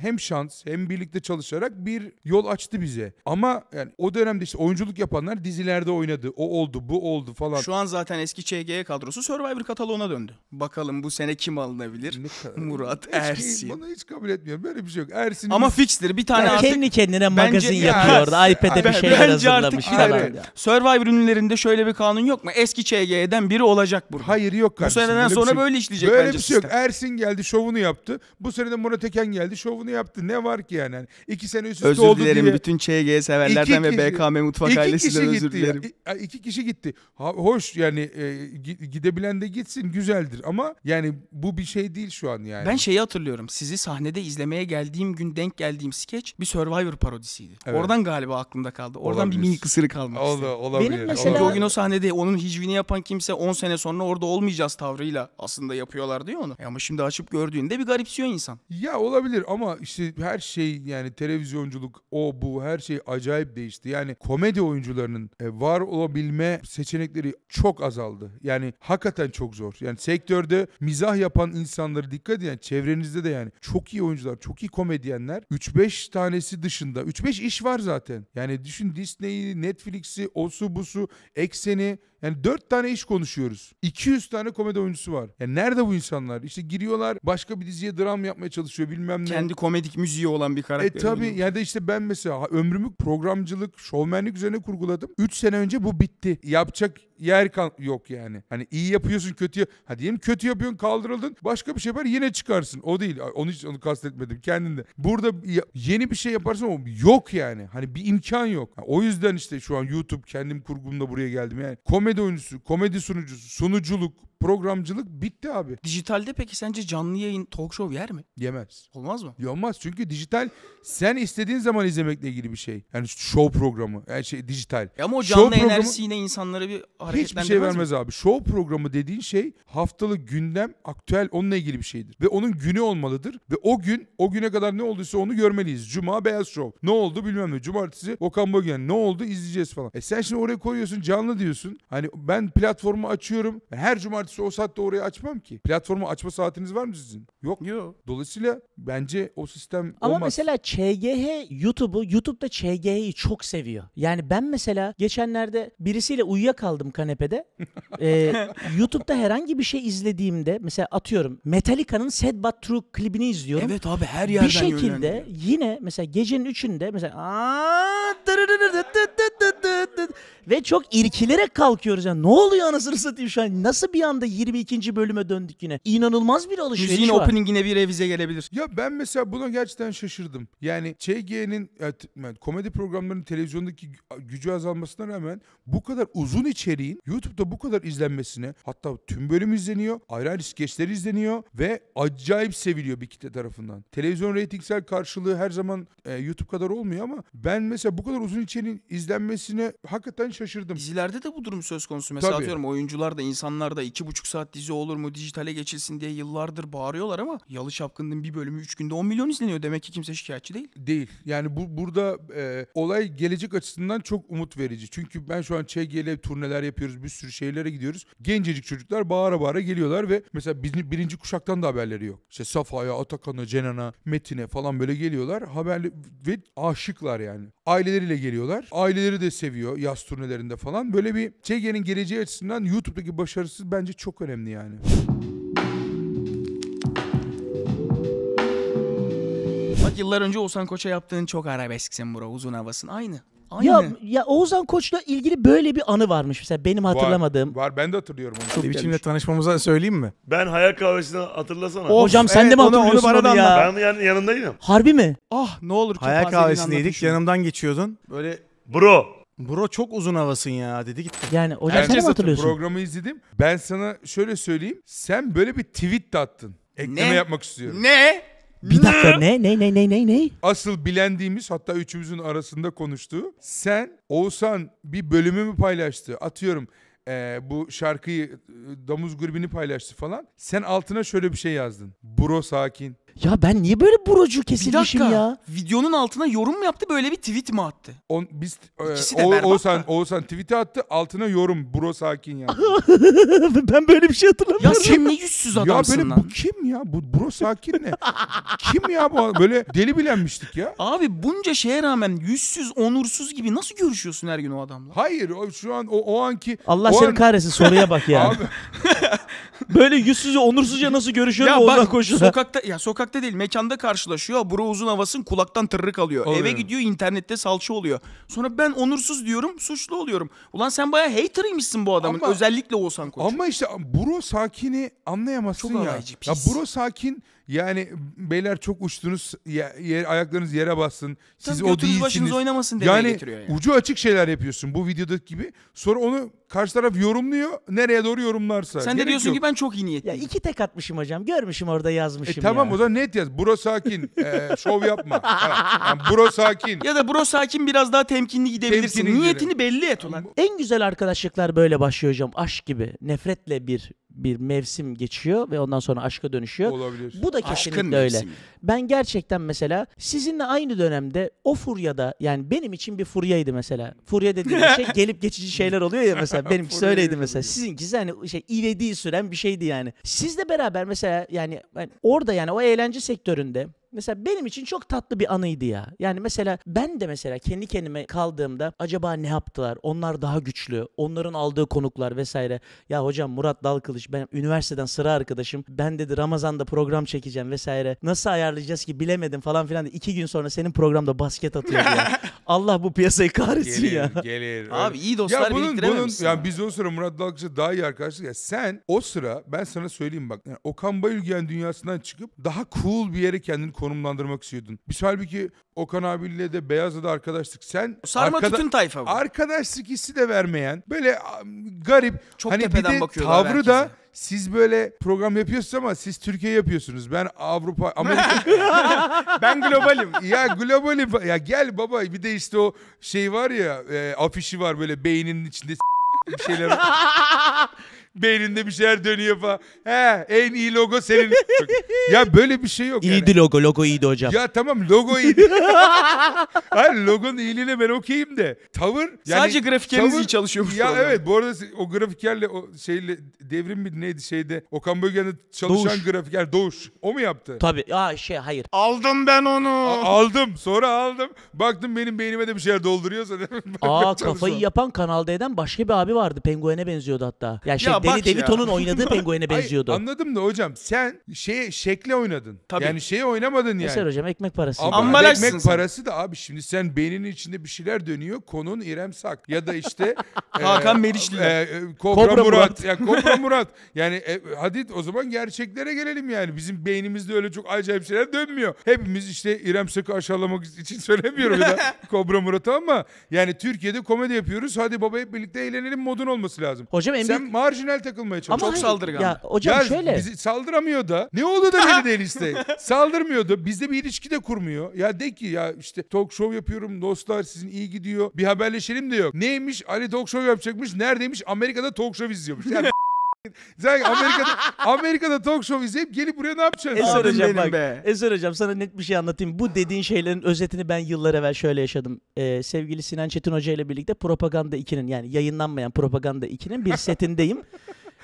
hem şans hem birlikte çalışarak bir yol açtı bize. Ama yani o dönemde işte oyunculuk yapanlar dizilerde oynadı. O oldu, bu oldu falan. Şu an zaten eski ÇG kadrosu Survivor kataloğuna döndü. Bakalım bu sene kim alınabilir? Murat Hiç- Ersin. Bunu hiç kabul etmiyorum. Böyle bir şey yok. Ersin Ama fixtir bir tane Ya artık kendi kendine magazin Bence- yapıyor Ya, orada. iPad'e bir şeyler bence artık hazırlamış bir falan. Ya. Survivor ünlülerinde şöyle bir kanun yok mu? Eski ÇG'den biri olacak burada. Hayır yok bu kardeşim. seneden Böyle sonra şey yok. böyle işleyecek Böyle bence bir şey yok. sistem. Ersin geldi şovunu yaptı. Bu sene de Murat Eken geldi şovunu yaptı. Ne var ki yani? yani iki sene üst üste Özür oldu dilerim diye. bütün ÇG severlerden İki ve kişi- BKM Mutfak İki ailesinden kişi özür gitti ya. dilerim. İ- iki kişi gitti. Ha, hoş yani e, gi- gidebilen de gitsin güzeldir ama yani bu bir şey değil şu an yani. Ben şeyi hatırlıyorum. Sizi sahnede izlemeye geldiğim gün denk geldiğim skeç bir Survivor parodisiydi. Evet. Oradan galiba aklımda kaldı. Oradan bir Olabilir. mini kısırık almak Oldu, istedim. olabilir. Benim Çünkü mesela- o gün o sahnede onun hicvini yapan kimse 10 sene sonra orada olmayacağız tavrıyla aslında yapıyorlar diyor onu. E Ama şimdi açıp gördüğünde bir garipsiyor insan. Ya olabilir ama işte her şey yani televizyonculuk o bu her şey acayip değişti. Yani komedi oyuncularının e, var olabilme seçenekleri çok azaldı. Yani hakikaten çok zor. Yani sektörde mizah yapan insanları dikkat edin. Yani çevrenizde de yani çok iyi oyuncular, çok iyi komedyenler 3-5 tanesi dışında 3-5 iş var zaten. Yani düşün Disney'i, Netflix'i, osu busu, ekseni yani dört tane iş konuşuyoruz. 200 tane komedi oyuncusu var. Yani nerede bu insanlar? İşte giriyorlar başka bir diziye dram yapmaya çalışıyor bilmem ne. Kendi komedik müziği olan bir E karakter. tabi oynuyor. ya da işte ben mesela ömrümü programcılık, şovmenlik üzerine kurguladım. 3 sene önce bu bitti. Yapacak yer kal- yok yani. Hani iyi yapıyorsun kötü ha diyelim kötü yapıyorsun kaldırıldın başka bir şey yapar yine çıkarsın. O değil. Onu hiç onu kastetmedim kendinde. Burada yeni bir şey yaparsın ama yok yani. Hani bir imkan yok. O yüzden işte şu an YouTube kendim kurgumda buraya geldim yani. Komedi oyuncusu, komedi sunucusu, sunuculuk, programcılık bitti abi. Dijitalde peki sence canlı yayın talk show yer mi? Yemez. Olmaz mı? Olmaz çünkü dijital sen istediğin zaman izlemekle ilgili bir şey. Yani show programı, yani şey dijital. E Ama o Show canlı programı- enerjisi yine insanları bir hareketlendirmez Hiçbir şey mi? vermez abi. Show programı dediğin şey haftalık gündem, aktüel onunla ilgili bir şeydir. Ve onun günü olmalıdır. Ve o gün, o güne kadar ne olduysa onu görmeliyiz. Cuma Beyaz Show. Ne oldu bilmem ne. Cumartesi Okan Bölgen. Ne oldu izleyeceğiz falan. E sen şimdi oraya koyuyorsun canlı diyorsun. Hani ben platformu açıyorum. Her cumartesi o saatte orayı açmam ki. Platformu açma saatiniz var mı sizin? Yok. Yok. Dolayısıyla bence o sistem Ama olmaz. mesela ÇGH YouTube'u, YouTube'da ÇGH'yi çok seviyor. Yani ben mesela geçenlerde birisiyle uyuyakaldım kanepede. ee, YouTube'da herhangi bir şey izlediğimde mesela atıyorum Metallica'nın Sad But True klibini izliyorum. Evet abi her yerden Bir şekilde yönlendiriyor. yine mesela gecenin üçünde mesela ve çok irkilerek kalkıyoruz yani ne oluyor anasını satayım şu an nasıl bir anda 22. bölüme döndük yine inanılmaz bir alışveriş Müziğin var. openingine bir revize gelebilir. Ya ben mesela buna gerçekten şaşırdım. Yani ÇG'nin evet, yani komedi programlarının televizyondaki gü- gücü azalmasına rağmen bu kadar uzun içeriğin YouTube'da bu kadar izlenmesine hatta tüm bölüm izleniyor, ayrı ayrı skeçler izleniyor ve acayip seviliyor bir kitle tarafından. Televizyon reytingsel karşılığı her zaman e, YouTube kadar olmuyor ama ben mesela bu kadar uzun içeriğin izlenmesine hakikaten şaşırdım. Dizilerde de bu durum söz konusu. Mesela Tabii. atıyorum oyuncular da insanlar da iki buçuk saat dizi olur mu dijitale geçilsin diye yıllardır bağırıyorlar ama Yalı Çapkın'ın bir bölümü 3 günde 10 milyon izleniyor. Demek ki kimse şikayetçi değil. Değil. Yani bu burada e, olay gelecek açısından çok umut verici. Çünkü ben şu an ÇGL turneler yapıyoruz. Bir sürü şeylere gidiyoruz. Gencecik çocuklar bağıra bağıra geliyorlar ve mesela bizim birinci kuşaktan da haberleri yok. İşte Safa'ya, Atakan'a, Cenan'a, Metin'e falan böyle geliyorlar. Haberli ve aşıklar yani. Aileleriyle geliyorlar. Aileleri de seviyor yaz turnelerinde falan. Böyle bir ÇG'nin geleceği açısından YouTube'daki başarısı bence çok önemli yani. Bak yıllar önce Oğuzhan Koç'a yaptığın çok arabesksin bro uzun havasın. Aynı. Aynı. Ya, ya Oğuzhan Koç'la ilgili böyle bir anı varmış mesela benim hatırlamadığım. Var, var ben de hatırlıyorum onu. Bir biçimde tanışmamıza söyleyeyim mi? Ben hayal kahvesini hatırlasana. Of, Hocam sen de evet, mi onu- onu hatırlıyorsun onu, da ya? Ben yan, yanındaydım. Harbi mi? Ah ne olur Hayal kahvesindeydik. Yanımdan geçiyordun. Böyle Bro. Bro çok uzun havasın ya dedi gitti. Yani hocam sen mi de hatırlıyorsun? programı izledim. Ben sana şöyle söyleyeyim. Sen böyle bir tweet de attın. Ekleme Ne? yapmak istiyorum. Ne? Bir dakika ne ne ne ne ne ne? Asıl bilendiğimiz hatta üçümüzün arasında konuştuğu. Sen Oğuzhan bir bölümü mü paylaştı? Atıyorum eee, bu şarkıyı e, Damuz grubini paylaştı falan. Sen altına şöyle bir şey yazdın. Bro sakin. Ya ben niye böyle brocu Bir kesilmişim dakika. ya? Videonun altına yorum mu yaptı böyle bir tweet mi attı? On, biz e, İkisi de O- berbat Oğuzhan, da. Oğuzhan tweet'e attı. Altına yorum. Bro sakin yazdı. ben böyle bir şey Ya hatırlamıyorum. sen ne yüzsüz ya adamsın böyle lan. bu kim ya? Bu bro sakin ne? kim ya bu? Böyle deli bilenmiştik ya. Abi bunca şeye rağmen yüzsüz, onursuz gibi nasıl görüşüyorsun her gün o adamla? Hayır o şu an o, o anki Allah o seni an- kahretsin soruya bak ya. Abi, böyle yüzsüzce onursuzca nasıl görüşüyorum Ya Oğuzhan bak Koç'la? sokakta ya sokakta değil mekanda karşılaşıyor. Bro uzun havasın kulaktan tırrık alıyor. Oluyor. Eve gidiyor internette salça oluyor. Sonra ben onursuz diyorum suçlu oluyorum. Ulan sen bayağı haterıymışsın bu adamın. Ama- Özellikle Oğuzhan Koç. ama işte bro sakini anlayamazsın Çok ya. alaycı, Ya pis. bro sakin yani beyler çok uçtunuz. Ya, yer, ayaklarınız yere bassın. Siz Tabii o götünüz başınız değilsiniz. oynamasın demeye Yani getiriyor yani. ucu açık şeyler yapıyorsun bu videodaki gibi. Sonra onu karşı taraf yorumluyor. Nereye doğru yorumlarsa. Sen de diyorsun yok. ki ben çok iyi Ya niyetliyim. iki tek atmışım hocam. Görmüşüm orada E yazmışım tamam ya. o zaman net yaz. Bro sakin. e, şov yapma. Ha, yani bro sakin. Ya da bro sakin biraz daha temkinli gidebilirsin. Temkinli Niyetini belli et ulan. En güzel arkadaşlıklar böyle başlıyor hocam. Aşk gibi. Nefretle bir bir mevsim geçiyor ve ondan sonra aşka dönüşüyor. Olabilir. Bu da Aşkın kesinlikle öyle. mevsimi. Ben gerçekten mesela sizinle aynı dönemde o furyada yani benim için bir furyaydı mesela. Furya dediğim şey gelip geçici şeyler oluyor ya mesela. Benimkisi öyleydi mesela. Sizinkisi hani şey ivediği süren bir şeydi yani. Sizle beraber mesela yani ben orada yani o eğlence sektöründe Mesela benim için çok tatlı bir anıydı ya. Yani mesela ben de mesela kendi kendime kaldığımda acaba ne yaptılar? Onlar daha güçlü. Onların aldığı konuklar vesaire. Ya hocam Murat Dalkılıç ben üniversiteden sıra arkadaşım. Ben dedi Ramazan'da program çekeceğim vesaire. Nasıl ayarlayacağız ki bilemedim falan filan. İki gün sonra senin programda basket atıyordu ya. Allah bu piyasayı kahretsin Gelir, ya. gelir. Abi iyi dostlar ya bunun, bunun, biriktirememişsin. ya biz o sıra Murat Dalkış'la daha iyi arkadaşlık. Ya sen o sıra ben sana söyleyeyim bak. Yani Okan Bayülgen dünyasından çıkıp daha cool bir yere kendini konumlandırmak istiyordun. Biz halbuki Okan abiyle de Beyaz'la da arkadaştık. Sen Sarma arkada- tütün tayfa bu. arkadaşlık hissi de vermeyen böyle garip Çok hani bir tepeden de bakıyorlar tavrı da herkese. siz böyle program yapıyorsunuz ama siz Türkiye yapıyorsunuz. Ben Avrupa Amerika ben globalim. ya globali ya gel baba bir de işte o şey var ya e, afişi var böyle beyninin içinde s- bir şeyler beyninde bir şeyler dönüyor falan. He en iyi logo senin. ya böyle bir şey yok yani. İyiydi logo, logo iyiydi hocam. Ya tamam logo iyiydi. Hayır logonun iyiliğine ben okeyim de. Tavır yani Sadece grafikeriniz tavır- iyi çalışıyormuş. Ya programda. evet bu arada o grafikerle o şeyle devrim mi neydi şeyde Okan Bölgen'de çalışan Doğuş. grafiker Doğuş. O mu yaptı? Tabii. Aa şey hayır. Aldım ben onu. A- aldım sonra aldım. Baktım benim beynime de bir şeyler dolduruyorsa. Aa kafayı yapan Kanal D'den başka bir abi vardı. Penguen'e benziyordu hatta. Ya şey Ya Danny bak ya. DeVito'nun oynadığı Penguen'e Hayır, benziyordu. anladım da hocam sen şeye şekle oynadın. Tabii. Yani şeye oynamadın yani. Mesela hocam ekmek parası. Ama Ambalajsın ekmek sen. parası da abi şimdi sen beyninin içinde bir şeyler dönüyor. Konun İrem Sak ya da işte Hakan Meriçliler. e, e, Kobra, Kobra Murat. Murat. Ya Kobra Murat. Yani e, hadi o zaman gerçeklere gelelim yani. Bizim beynimizde öyle çok acayip şeyler dönmüyor. Hepimiz işte İrem Sak'ı aşağılamak için söylemiyorum ya da Kobra Murat'ı ama yani Türkiye'de komedi yapıyoruz. Hadi baba hep birlikte eğlenelim modun olması lazım. Hocam en Sen büyük... marjinal marjinal takılmaya çalışıyor. Çok hayır, saldırgan. Ya hocam ya şöyle. bizi saldıramıyor da. Ne oldu da beni değil işte. Saldırmıyor da. Bizde bir ilişki de kurmuyor. Ya de ki ya işte talk show yapıyorum dostlar sizin iyi gidiyor. Bir haberleşelim de yok. Neymiş Ali talk show yapacakmış. Neredeymiş? Amerika'da talk show izliyormuş. Yani sen Amerika'da Amerika'da talk show izleyip gelip buraya ne yapacaksın? Eser Abim hocam benim bak. be. Eser hocam sana net bir şey anlatayım. Bu dediğin şeylerin özetini ben yıllar evvel şöyle yaşadım. Ee, sevgili Sinan Çetin Hoca ile birlikte Propaganda 2'nin yani yayınlanmayan Propaganda 2'nin bir setindeyim.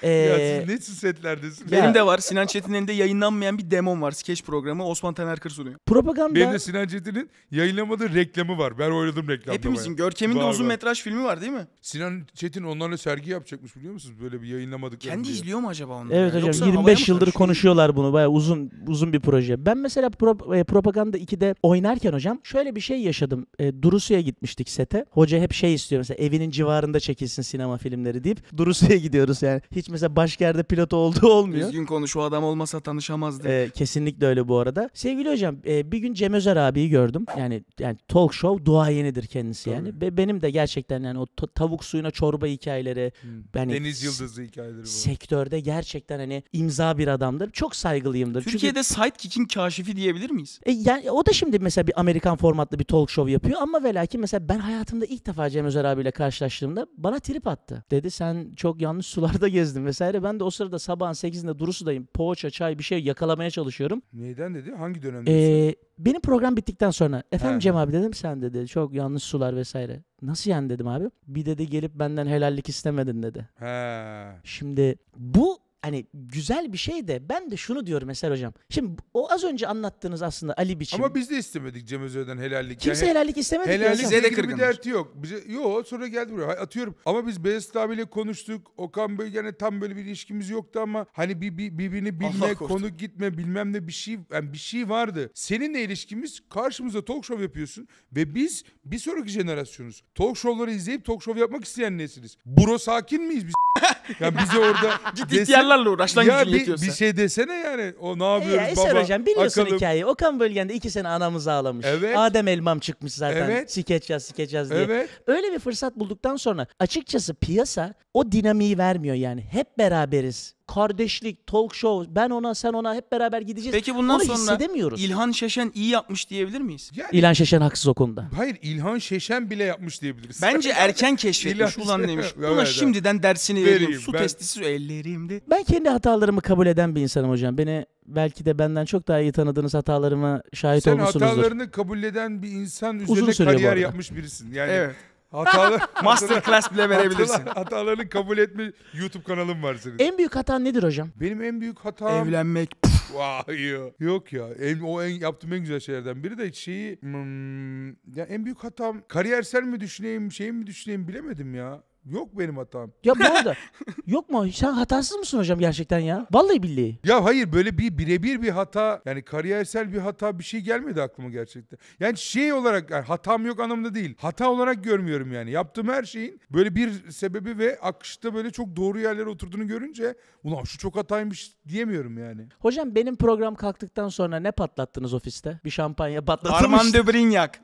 Ee, Ya siz ne setlerdesiniz? Ya- Benim de var. Sinan Çetin'in elinde yayınlanmayan bir demom var. Skeç programı. Osman Tanerkır sunuyor. propaganda Benim de Sinan Çetin'in yayınlamadığı reklamı var. Ben oynadım reklamda. Hepimizin. bayağı. Görkem'in de Var, uzun var. metraj filmi var değil mi? Sinan Çetin onlarla sergi yapacakmış biliyor musunuz? Böyle bir yayınlamadıkları Kendi diye. izliyor mu acaba onu? Evet ya? hocam Yoksa havaya 25 mı yıldır konuşuyorlar bunu. Bayağı uzun uzun bir proje. Ben mesela pro- e, Propaganda 2'de oynarken hocam şöyle bir şey yaşadım. E, Durusu'ya gitmiştik sete. Hoca hep şey istiyor mesela evinin civarında çekilsin sinema filmleri deyip Durusu'ya gidiyoruz yani. Hiç mesela başka yerde pilot olduğu olmuyor. Düzgün konuş. O adam olmasa tanışamazdı. Ee, kesinlikle öyle bu arada. Sevgili hocam e, bir gün Cem Özer abiyi gördüm. Yani yani talk show duayenidir kendisi yani. Ve benim de gerçekten yani o ta- tavuk suyuna çorba hikayeleri Hı. Yani Deniz Yıldızı hikayeleri var. sektörde gerçekten hani imza bir adamdır. Çok saygılıyımdır. Çünkü Türkiye'de Sidekick'in kaşifi diyebilir miyiz? e, yani o da şimdi mesela bir Amerikan formatlı bir talk show yapıyor ama ve lakin mesela ben hayatımda ilk defa Cem Özer abiyle karşılaştığımda bana trip attı. Dedi sen çok yanlış sularda gezdin vesaire. Ben de o sırada sabahın 8'inde Durusu'dayım. Poğaça, çay bir şey yakalamaya çalışıyorum. Neyden dedi? Hangi dönemde? Ee, benim program bittikten sonra efendim He. Cem abi dedim sen dedi çok yanlış sular vesaire. Nasıl yani dedim abi. Bir dedi gelip benden helallik istemedin dedi. He. Şimdi bu hani güzel bir şey de ben de şunu diyorum Eser hocam. Şimdi o az önce anlattığınız aslında Ali biçim. Ama biz de istemedik Cem Özer'den helallik. Kimse Yani helallik istemedi Helallik. Size de ilgili bir derti yok. Bize, yo sonra geldi buraya. Hay- Atıyorum. Ama biz Beyazıt abiyle konuştuk. Okan Bölgen'e tam böyle bir ilişkimiz yoktu ama hani bir, bir birbirini bilme, Allah konu gitme bilmem ne bir şey yani bir şey vardı. Seninle ilişkimiz karşımıza talk show yapıyorsun ve biz bir sonraki jenerasyonuz. Talk show'ları izleyip talk show yapmak isteyen nesiliz. Buro sakin miyiz biz? yani bize orada Git dese- ihtiyarlarla uğraş lan ya gücün bir, yetiyorsa. bir şey desene yani. O ne E yapıyoruz ya Eser baba? hocam biliyorsun Akalım. hikayeyi. Okan bölgende iki sene anamız ağlamış. Evet. Adem Elmam çıkmış zaten. Evet. Skeç yaz skeç yaz diye. Evet. Öyle bir fırsat bulduktan sonra açıkçası piyasa o dinamiği vermiyor yani. Hep beraberiz. Kardeşlik, talk show, ben ona sen ona hep beraber gideceğiz. Peki bundan Onu sonra hissedemiyoruz. İlhan Şeşen iyi yapmış diyebilir miyiz? Yani, İlhan Şeşen haksız o konuda. hayır İlhan Şeşen bile yapmış diyebiliriz. Bence erken keşfetmiş İlhan ulan demiş. Buna evet. şimdiden dersini Vereyim, vereyim. Su ben- testisi ellerimde. Ben kendi hatalarımı kabul eden bir insanım hocam. Beni belki de benden çok daha iyi tanıdığınız hatalarıma şahit Sen olmuşsunuzdur. hatalarını kabul eden bir insan Uzun üzerine bu kariyer yapmış birisin. Yani Evet. Hatalar, Masterclass bile verebilirsin. hatalar- hatalarını kabul etme YouTube kanalım var senin. En büyük hatan nedir hocam? Benim en büyük hatam... Evlenmek. Vay ya. Yok ya. En, o en yaptığım en güzel şeylerden biri de şeyi... Hmm, ya en büyük hatam kariyersel mi düşüneyim, şey mi düşüneyim bilemedim ya. Yok benim hatam. Ya bu arada yok mu? Sen hatasız mısın hocam gerçekten ya? Vallahi billahi. Ya hayır böyle bir birebir bir hata yani kariyersel bir hata bir şey gelmedi aklıma gerçekten. Yani şey olarak yani hatam yok anlamında değil. Hata olarak görmüyorum yani. Yaptığım her şeyin böyle bir sebebi ve akışta böyle çok doğru yerlere oturduğunu görünce ulan şu çok hataymış diyemiyorum yani. Hocam benim program kalktıktan sonra ne patlattınız ofiste? Bir şampanya patlatılmış. Armand de Brignac.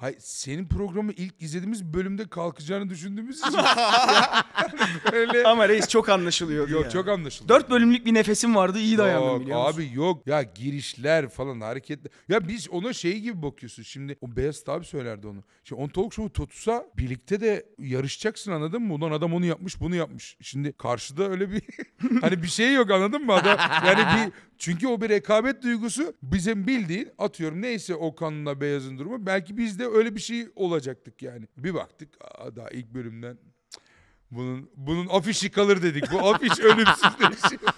Hay senin programı ilk izlediğimiz bölümde kalkacağını düşündüğümüz için böyle Ama reis çok anlaşılıyordu yok ya. çok anlaşıldı. Dört bölümlük bir nefesim vardı iyi dayandım Yok biliyor musun? abi yok ya girişler falan hareketler. Ya biz ona şey gibi bakıyorsun şimdi. O Beyaz abi söylerdi onu. Şimdi on talk show'u tutsa birlikte de yarışacaksın anladın mı? Ulan adam onu yapmış bunu yapmış. Şimdi karşıda öyle bir hani bir şey yok anladın mı? Adam, yani bir çünkü o bir rekabet duygusu bizim bildiğin atıyorum neyse Okan'la Beyaz'ın durumu belki biz de öyle bir şey olacaktık yani. Bir baktık aa, daha ilk bölümden bunun bunun afişi kalır dedik. Bu afiş ölümsüzleşiyor.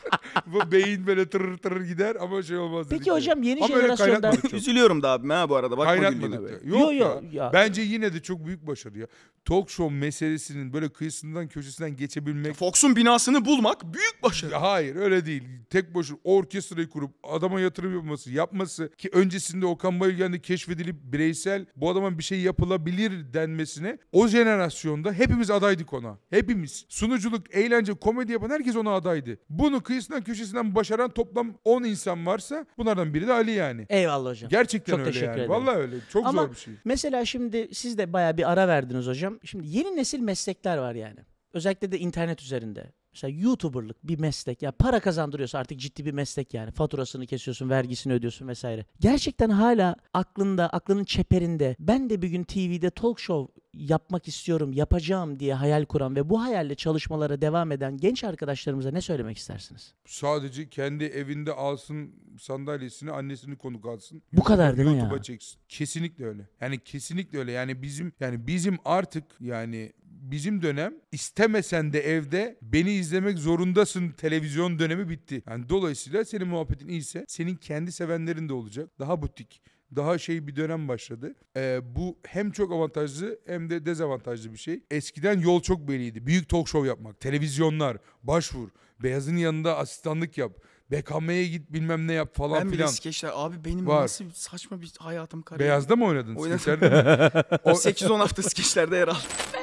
Bu beyin böyle tırır tırır gider ama şey olmaz dedik. Peki yani. hocam yeni Ama öyle jenerasyonda kaynatmadık. Üzülüyorum da abime ha bu arada. Bakma güldüğüne Kaynatmadık da. Yok Yo, ya. yo, ya. Bence yine de çok büyük başarı ya. Talk show meselesinin böyle kıyısından köşesinden geçebilmek. Fox'un binasını bulmak büyük başarı. Hayır öyle değil. Tek başına orkestrayı kurup adama yatırım yapması, yapması ki öncesinde Okan Bayülgen'de keşfedilip bireysel bu adama bir şey yapılabilir denmesine o jenerasyonda hepimiz adaydık ona. Hepimiz. Sunuculuk, eğlence, komedi yapan herkes ona adaydı. Bunu kıyısından köşesinden başaran toplam 10 insan varsa bunlardan biri de Ali yani. Eyvallah hocam. Gerçekten Çok öyle teşekkür yani. ederim. Vallahi öyle. Çok Ama zor bir şey. Mesela şimdi siz de bayağı bir ara verdiniz hocam. Şimdi yeni nesil meslekler var yani. Özellikle de internet üzerinde. Mesela YouTuber'lık bir meslek ya para kazandırıyorsa artık ciddi bir meslek yani. Faturasını kesiyorsun, vergisini ödüyorsun vesaire. Gerçekten hala aklında, aklının çeperinde ben de bir gün TV'de talk show yapmak istiyorum, yapacağım diye hayal kuran ve bu hayalle çalışmalara devam eden genç arkadaşlarımıza ne söylemek istersiniz? Sadece kendi evinde alsın sandalyesini annesini konuk alsın. Bu kadar değil mi ya? çeksin. Kesinlikle öyle. Yani kesinlikle öyle. Yani bizim yani bizim artık yani bizim dönem istemesen de evde beni izlemek zorundasın televizyon dönemi bitti. Yani dolayısıyla senin muhabbetin iyiyse senin kendi sevenlerin de olacak. Daha butik daha şey bir dönem başladı. Ee, bu hem çok avantajlı hem de dezavantajlı bir şey. Eskiden yol çok belliydi. Büyük talk show yapmak, televizyonlar, başvur, Beyaz'ın yanında asistanlık yap, BKM'ye git bilmem ne yap falan Ben bile filan. skeçler abi benim Var. nasıl saçma bir hayatım kariyerim. Beyaz'da mı oynadın? Oynadım. Skeçlerde mi? O- 8-10 hafta skeçlerde yer aldım.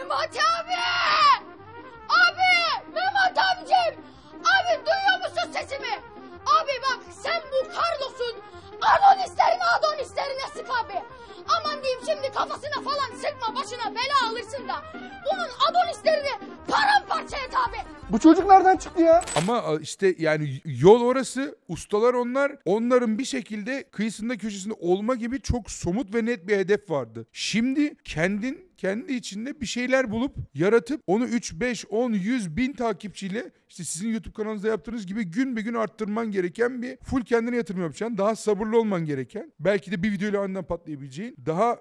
Memati abi! Abi! Memati abicim! Abi duyuyor musun sesimi? Abi bak sen bu Carlos'un Adonislerini Adonislerine sık abi. Aman diyeyim şimdi kafasına falan sıkma başına bela alırsın da. Bunun Adonislerini paramparça et abi. Bu çocuk nereden çıktı ya? Ama işte yani yol orası, ustalar onlar. Onların bir şekilde kıyısında köşesinde olma gibi çok somut ve net bir hedef vardı. Şimdi kendin kendi içinde bir şeyler bulup yaratıp onu 3, 5, 10, 100 bin takipçiyle işte sizin YouTube kanalınızda yaptığınız gibi gün be gün arttırman gereken bir full kendine yatırım yapacaksın. Daha sabırlı olman gereken. Belki de bir videoyla aniden patlayabileceğin. Daha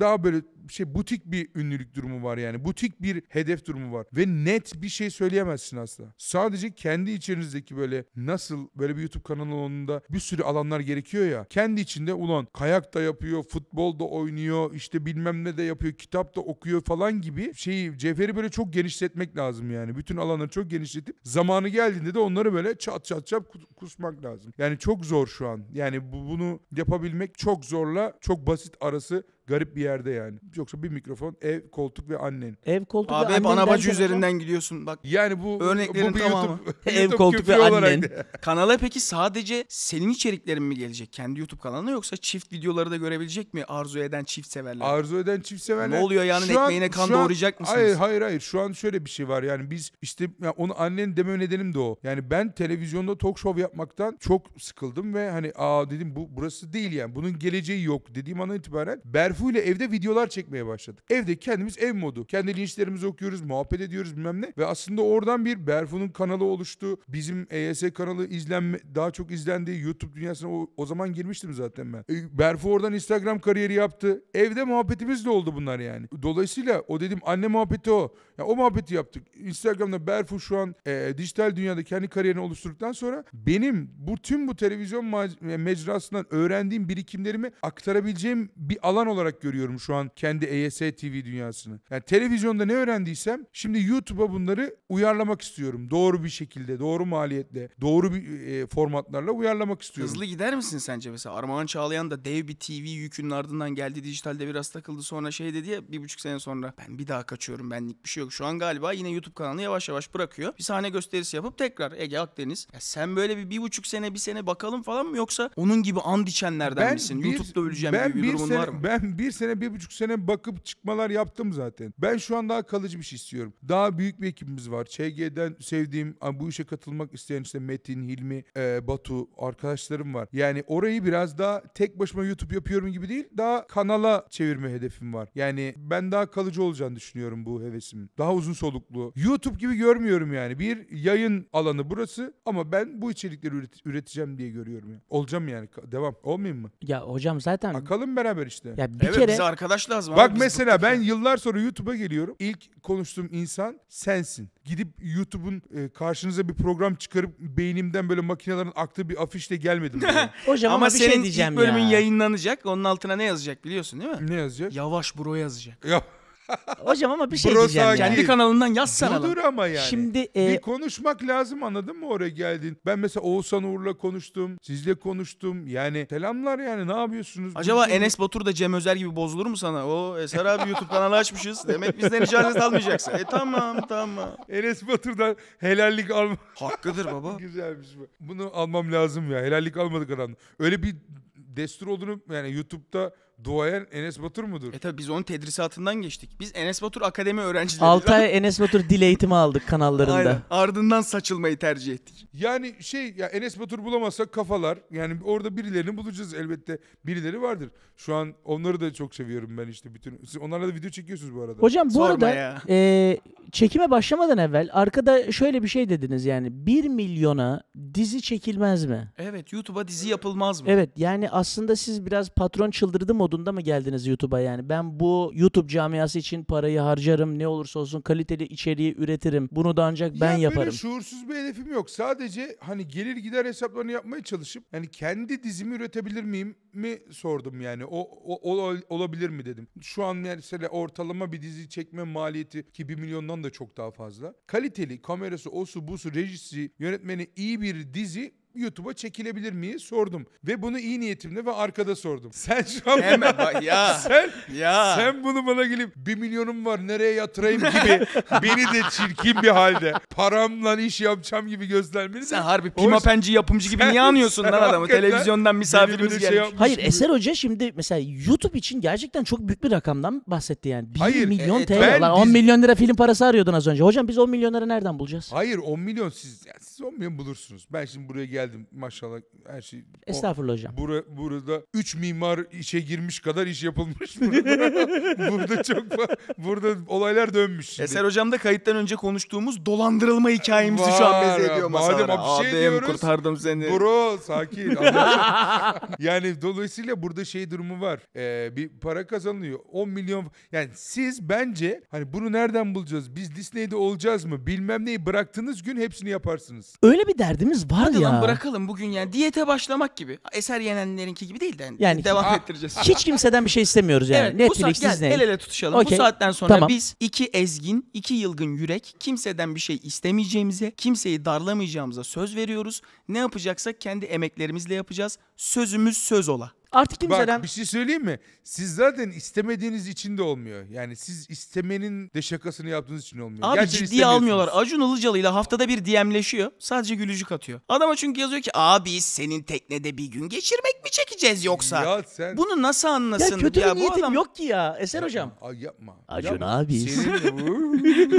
daha böyle şey butik bir ünlülük durumu var yani. Butik bir hedef durumu var. Ve net bir şey söyleyemezsin asla. Sadece kendi içinizdeki böyle nasıl böyle bir YouTube kanalında bir sürü alanlar gerekiyor ya. Kendi içinde ulan kayak da yapıyor, futbol da oynuyor, işte bilmem ne de yapıyor, kitap da okuyor falan gibi şeyi cevheri böyle çok genişletmek lazım yani. Bütün alanları çok genişletip zamanı geldiğinde de onları böyle çat çat çat kus- kusmak lazım. Yani çok zor şu an. Yani bu, bunu yapabilmek çok zorla çok basit arası garip bir yerde yani. Yoksa bir mikrofon, ev, koltuk ve annen. Ev koltuk ve Abi hep annen ana bacı derken üzerinden gidiyorsun. Bak Yani bu Örneklerin bu bir tamamı. YouTube, Ev, YouTube koltuk ve küfrü olarak annen. da- kanala peki sadece senin içeriklerin mi gelecek? Kendi YouTube kanalına yoksa çift videoları da görebilecek mi arzu eden çift severler? Arzu eden çift severler. Ne oluyor yani? Şu an- Ekmeğine kan şu an- doğrayacak mısınız? Hayır hayır hayır. Şu an şöyle bir şey var. Yani biz işte ya onu annen deme nedenim de o. Yani ben televizyonda talk show yapmaktan çok sıkıldım ve hani aa dedim bu burası değil yani. Bunun geleceği yok dediğim andan itibaren Berfu ile evde videolar çekmeye başladık. Evde kendimiz ev modu. Kendi linçlerimizi okuyoruz, muhabbet ediyoruz bilmem ne. Ve aslında oradan bir Berfu'nun kanalı oluştu. Bizim EYS kanalı izlenme daha çok izlendi. YouTube dünyasına o, o zaman girmiştim zaten ben. E, Berfu oradan Instagram kariyeri yaptı. Evde muhabbetimiz de oldu bunlar yani. Dolayısıyla o dedim anne muhabbeti o. Ya o muhabbeti yaptık. Instagram'da Berfu şu an e, dijital dünyada kendi kariyerini oluşturduktan sonra benim bu tüm bu televizyon ma- mecrasından öğrendiğim birikimlerimi aktarabileceğim bir alan olarak görüyorum şu an kendi EYS TV dünyasını. Yani televizyonda ne öğrendiysem şimdi YouTube'a bunları uyarlamak istiyorum. Doğru bir şekilde, doğru maliyetle, doğru bir e, formatlarla uyarlamak istiyorum. Hızlı gider misin sence mesela? Armağan Çağlayan da dev bir TV yükünün ardından geldi dijitalde biraz takıldı sonra şey dedi ya bir buçuk sene sonra ben bir daha kaçıyorum benlik bir şey yok. Şu an galiba yine YouTube kanalını yavaş yavaş bırakıyor. Bir sahne gösterisi yapıp tekrar Ege Akdeniz. Ya sen böyle bir bir buçuk sene bir sene bakalım falan mı yoksa onun gibi and içenlerden misin? bir- YouTube'da öleceğim ben gibi bir durumun sene, var mı? Ben bir sene, bir buçuk sene bakıp çıkmalar yaptım zaten. Ben şu an daha kalıcı bir şey istiyorum. Daha büyük bir ekibimiz var. ÇG'den sevdiğim, bu işe katılmak isteyen işte Metin, Hilmi, e, Batu arkadaşlarım var. Yani orayı biraz daha tek başıma YouTube yapıyorum gibi değil, daha kanala çevirme hedefim var. Yani ben daha kalıcı olacağını düşünüyorum bu hevesimin. Daha uzun soluklu. YouTube gibi görmüyorum yani. Bir yayın alanı burası ama ben bu içerikleri üret- üreteceğim diye görüyorum. Yani. Olacağım yani. Devam. Olmayayım mı? Ya hocam zaten Akalım beraber işte. ya bir evet kere bize arkadaş lazım. abi, Bak biz mesela ben yıllar sonra YouTube'a geliyorum. İlk konuştuğum insan sensin. Gidip YouTube'un e, karşınıza bir program çıkarıp beynimden böyle makinelerin aktığı bir afişle gelmedim. hocam ama, Ama bir senin şey diyeceğim ilk bölümün ya. yayınlanacak. Onun altına ne yazacak biliyorsun değil mi? ne yazacak? Yavaş bro yazacak. Ya, Hocam ama bir şey Bro diyeceğim sakin. ya. Kendi kanalından yazsana lan. budur ama yani. Şimdi e, bir konuşmak lazım anladın mı oraya geldin? Ben mesela Oğuzhan Uğur'la konuştum. Sizle konuştum. Yani selamlar yani ne yapıyorsunuz? Acaba Bu- Enes Batur da Cem Özer gibi bozulur mu sana? O Eser abi YouTube kanalı açmışız. Demek bizden icazet almayacaksın. E tamam tamam. Enes Batur'dan helallik alma. Hakkıdır baba. Güzelmiş bu. Bunu almam lazım ya. Helallik almadık adam. Öyle bir destur olduğunu yani YouTube'da duayen Enes Batur mudur? E tabi biz onun tedrisatından geçtik. Biz Enes Batur Akademi öğrencileri. 6 ay Enes Batur dil eğitimi aldık kanallarında. Aynen. Ardından saçılmayı tercih ettik. Yani şey ya Enes Batur bulamazsak kafalar. Yani orada birilerini bulacağız elbette. Birileri vardır. Şu an onları da çok seviyorum ben işte bütün. Siz onlarla da video çekiyorsunuz bu arada. Hocam bu Sorma arada ya. e, çekime başlamadan evvel arkada şöyle bir şey dediniz yani 1 milyona dizi çekilmez mi? Evet YouTube'a dizi yapılmaz mı? Evet yani aslında siz biraz patron çıldırdı modunda mı geldiniz YouTube'a yani? Ben bu YouTube camiası için parayı harcarım ne olursa olsun kaliteli içeriği üretirim. Bunu da ancak ben ya yaparım. Böyle şuursuz bir hedefim yok. Sadece hani gelir gider hesaplarını yapmaya çalışıp yani kendi dizimi üretebilir miyim mi sordum yani. O, o- ol- olabilir mi dedim. Şu an mesela ortalama bir dizi çekme maliyeti ki 1 milyondan da çok daha fazla. Kaliteli kamerası, osu, busu, rejisi, yönetmeni iyi bir dizi YouTube'a çekilebilir mi sordum. Ve bunu iyi niyetimle ve arkada sordum. Sen şu an Hemen bak ya. sen ya. sen bunu bana gelip bir milyonum var nereye yatırayım gibi beni de çirkin bir halde paramla iş yapacağım gibi göstermeni Sen harbi O- Pimapenci yapımcı gibi Sen- niye anıyorsun sen lan adamı? hakikaten Televizyondan misafirimiz böyle şey gelmiş. yapmış Hayır gibi. Eser Hoca şimdi mesela YouTube için gerçekten çok büyük bir rakamdan bahsetti yani. 1 Hayır, milyon e, TL. ben Lan 10 biz- milyon lira film parası arıyordun az önce. Hocam biz 10 milyon lira nereden bulacağız? Hayır 10 milyon siz yani siz 10 milyon bulursunuz. Ben şimdi buraya geldim maşallah her şey. o- Estağfurullah hocam. Bura, burada 3 mimar işe girmiş kadar iş yapılmış burada. burada çok burada olaylar dönmüş. şimdi. Eser hocam da kayıttan önce konuştuğumuz dolandırılma hikayemizi şu an Var beze ediyor madem masalara. bir şey diyoruz, kurtardım seni. Bro sakin. yani dolayısıyla burada şey durumu var. Ee, bir para kazanılıyor. 10 milyon. Yani siz bence hani bunu nereden bulacağız? Biz Disney'de olacağız mı? Bilmem neyi bıraktığınız gün hepsini yaparsınız. Öyle bir derdimiz var Hadi ya. lan bırakalım bugün yani diyete başlamak gibi. Eser yenenlerinki gibi değil de yani, Yani- devam ettireceğiz. Hiç kimseden bir şey istemiyoruz yani. Evet, bu Netflix, saat, gel, Disney. el ele tutuşalım. Okey, Bu saatten sonra tamam. biz iki ezgin, iki yılgın yürek, kimseden bir şey istemeyeceğimize, kimseyi darlamayacağımıza söz veriyoruz. Ne yapacaksak kendi emeklerimizle yapacağız. Sözümüz söz ola. Artık kimseden Bak bir şey söyleyeyim mi? Siz zaten istemediğiniz için de olmuyor. Yani siz istemenin de şakasını yaptığınız için olmuyor. Abi Gerçekten ciddiye almıyorlar. Acun Ilıcalı ile haftada bir DM'leşiyor. Sadece gülücük atıyor. Adama çünkü yazıyor ki abi senin teknede bir gün geçirmek mi çekeceğiz yoksa? Ya sen... Bunu nasıl anlasın? ya kötü bir bu niyetim adam- yok ki ya. Eser hocam. Ay yapma. Acun yapma. abi. Senin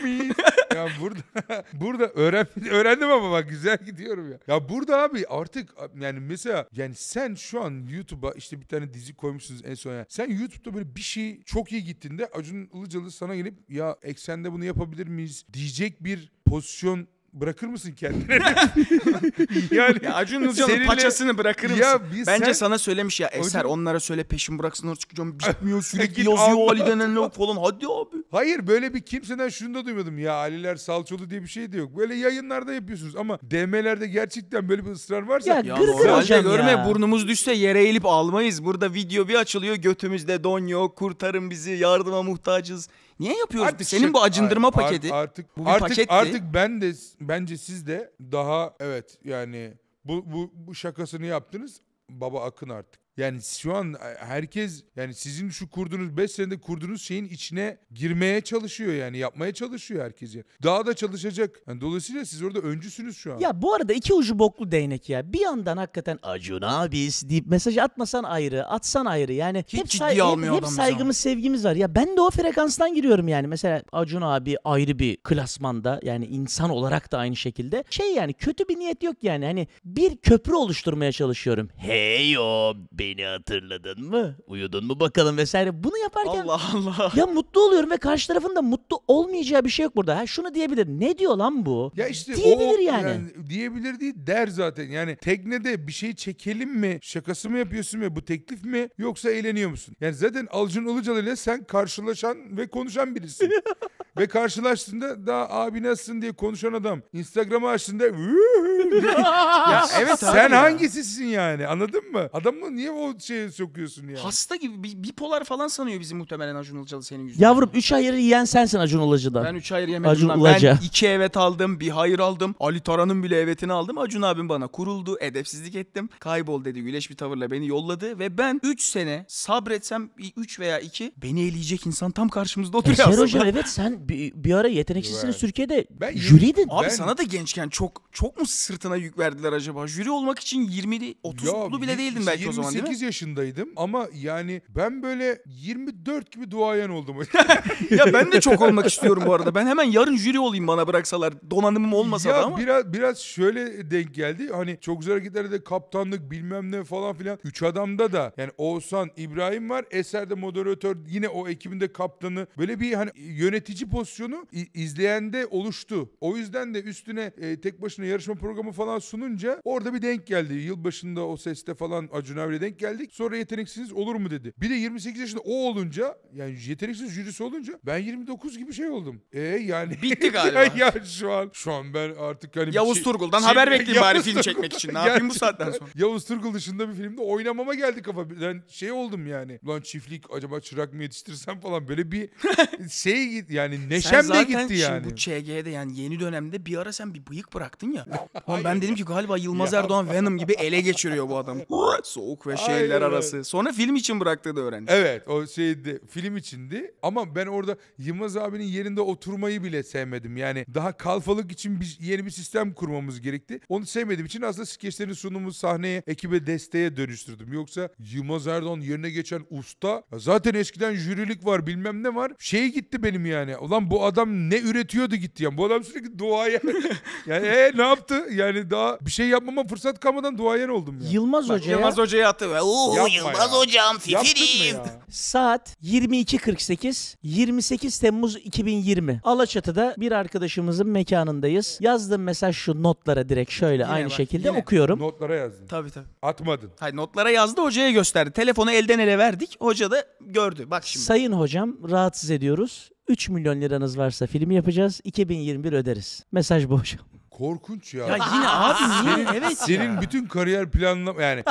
Abi. Ya burada burada öğren, öğrendim ama bak güzel gidiyorum ya. Ya burada abi artık yani mesela yani sen şu an YouTube'a işte bir tane dizi koymuşsunuz en son ya. Sen YouTube'da böyle bir şey çok iyi gittiğinde Acun Ilıcalı sana gelip ya eksende bunu yapabilir miyiz diyecek bir pozisyon bırakır mısın kendine? yani Ya Acun Ilıcalı'nın Seninle- paçasını bırakır mısın? Ya biz Bence sen- sana söylemiş ya Eser Acun- onlara söyle peşin bıraksınlar çıkacağım bitmiyor sürekli Git yazıyor Allah- Ali denen lavuk falan hadi abi. Hayır böyle bir kimseden şunu da duymadım ya Aliler salçolu diye bir şey de yok. Böyle yayınlarda yapıyorsunuz ama DM'lerde gerçekten böyle bir ısrar varsa Ya Ya Gırgır normalde hocam görme ya. burnumuz düşse yere eğilip almayız. Burada video bir açılıyor götümüzde don yok kurtarın bizi yardıma muhtacız. Niye yapıyoruz? Artık Senin bu acındırma Art- paketi. Artık Bu bir artık paketti. artık ben de bence siz de daha evet yani bu bu bu şakasını yaptınız. Baba akın artık. Yani şu an herkes yani sizin şu kurduğunuz 5 senede kurduğunuz şeyin içine girmeye çalışıyor yani yapmaya çalışıyor herkes yani. Daha da çalışacak. Yani dolayısıyla siz orada öncüsünüz şu an. Ya bu arada iki ucu boklu değnek ya. Bir yandan hakikaten Acun abis deyip mesaj atmasan ayrı, atsan ayrı. Yani Hiç hep, ciddiye hep- almıyor hep saygımız, sevgimiz var. Ya ben de o frekanstan giriyorum yani. Mesela Acun abi ayrı bir klasmanda yani insan olarak da aynı şekilde. Şey yani kötü bir niyet yok yani. Hani bir köprü oluşturmaya çalışıyorum. Hey o beni hatırladın mı? Uyudun mu bakalım vesaire. Bunu yaparken Allah Allah. ya mutlu oluyorum ve karşı tarafın da mutlu olmayacağı bir şey yok burada. Ha şunu diyebilir. Ne diyor lan bu? Ya işte Diyebilir o, yani. Diyebilir değil der zaten. Yani teknede bir şey çekelim mi? Şakası mı yapıyorsun ve bu teklif mi? Yoksa eğleniyor musun? Yani zaten Alcun Ilıcalı ile sen karşılaşan ve konuşan birisin. ve karşılaştığında daha abi nasılsın diye konuşan adam. Instagram'ı açtığında Ya evet sen ya. hangisisin yani anladın mı? Adamı niye o şeye sokuyorsun yani? Hasta gibi bi- bipolar falan sanıyor bizi muhtemelen Acun Ilıcalı senin yüzünden. Yavrum 3 ayırı yiyen sensin Acun Ilıcı'dan. Ben üç hayır yemedim Acun lan. Ilıca. Ben iki evet aldım, bir hayır aldım. Ali Taran'ın bile evetini aldım. Acun abim bana kuruldu, edepsizlik ettim. Kaybol dedi, güleş bir tavırla beni yolladı. Ve ben 3 sene sabretsem 3 veya 2 beni eleyecek insan tam karşımızda oturuyor Eser aslında. hocam evet sen bir, bir ara yeteneksizsiniz Evet. Türkiye'de Ben jüriydin. Abi Ben- sana da gençken çok çok mu sırtına yük verdiler acaba? Jüri olmak için 20'li 30'lu bile değildin belki o zaman değil mi? 28 yaşındaydım ama yani ben böyle 24 gibi duayen oldum. ya ben de çok olmak istiyorum bu arada. Ben hemen yarın jüri olayım bana bıraksalar. Donanımım olmasa ya da ama. biraz biraz şöyle denk geldi. Hani çok güzel hareketlerde kaptanlık bilmem ne falan filan. Üç adamda da yani Oğuzhan, İbrahim var. Eser de moderatör yine o ekibinde kaptanı. Böyle bir hani yönetici pozisyonu i- izleyende oluştu. O yüzden de üstüne e, tek başına yarışma programı falan sununca orada bir denk geldi. Yılbaşında o seste falan Acun abiyle denk geldik. Sonra yeteneksiz olur mu dedi. Bir de 28 yaşında o olunca yani yeteneksiz jürisi olunca ben 29 gibi şey oldum. E yani Bitti galiba. ya, ya şu an şu an ben artık hani Yavuz şey- Turgul'dan şey- haber bekleyeyim bari film çekmek için. Ne yapayım bu saatten sonra? Yavuz Turgul dışında bir filmde oynamama geldi kafa. Ben şey oldum yani. Lan çiftlik acaba çırak mı yetiştirsem falan böyle bir şey git yani neşem de gitti şimdi yani. bu ÇG'de yani yeni dönemde bir ara sen bir bıyık bıraktın ya. Ama ben dedim ki galiba Yılmaz Erdoğan Venom gibi ele geçiriyor bu adam. Soğuk ve şeyler Aynen arası. Sonra film için bıraktığını öğrendim. Evet o şeydi film içindi ama ben orada Yılmaz abinin yerinde oturmayı bile sevmedim. Yani daha kalfalık için bir, yeni bir sistem kurmamız gerekti. Onu sevmediğim için aslında skeçlerin sunumu sahneye, ekibe desteğe dönüştürdüm. Yoksa Yılmaz Erdoğan yerine geçen usta zaten eskiden jürilik var bilmem ne var. Şey gitti benim yani. Ulan bu adam ne üretiyordu gitti yani. Bu adam sürekli duaya. yani e, ne yaptı? Yani daha bir şey yapmama fırsat kalmadan duayen oldum ya. Yılmaz Hoca'ya Yılmaz Hoca'ya attı. Oo Yapma Yılmaz ya. Hocam Yaptık mı fifirim. ya? saat 22.48 28 Temmuz 2020 Alaçatı'da bir arkadaşımızın mekanındayız. Yazdığım mesaj şu notlara direkt şöyle Yine aynı bak, şekilde yine. okuyorum. Notlara yazdın. Tabii tabii. Atmadın. Hayır notlara yazdı hocaya gösterdi. Telefonu elden ele verdik. Hoca da gördü. Bak şimdi. Sayın hocam rahatsız ediyoruz. 3 milyon liranız varsa film yapacağız. 2021 öderiz. Mesaj bu hocam. Korkunç ya. ya yine abi niye? evet Senin ya. bütün kariyer planlama yani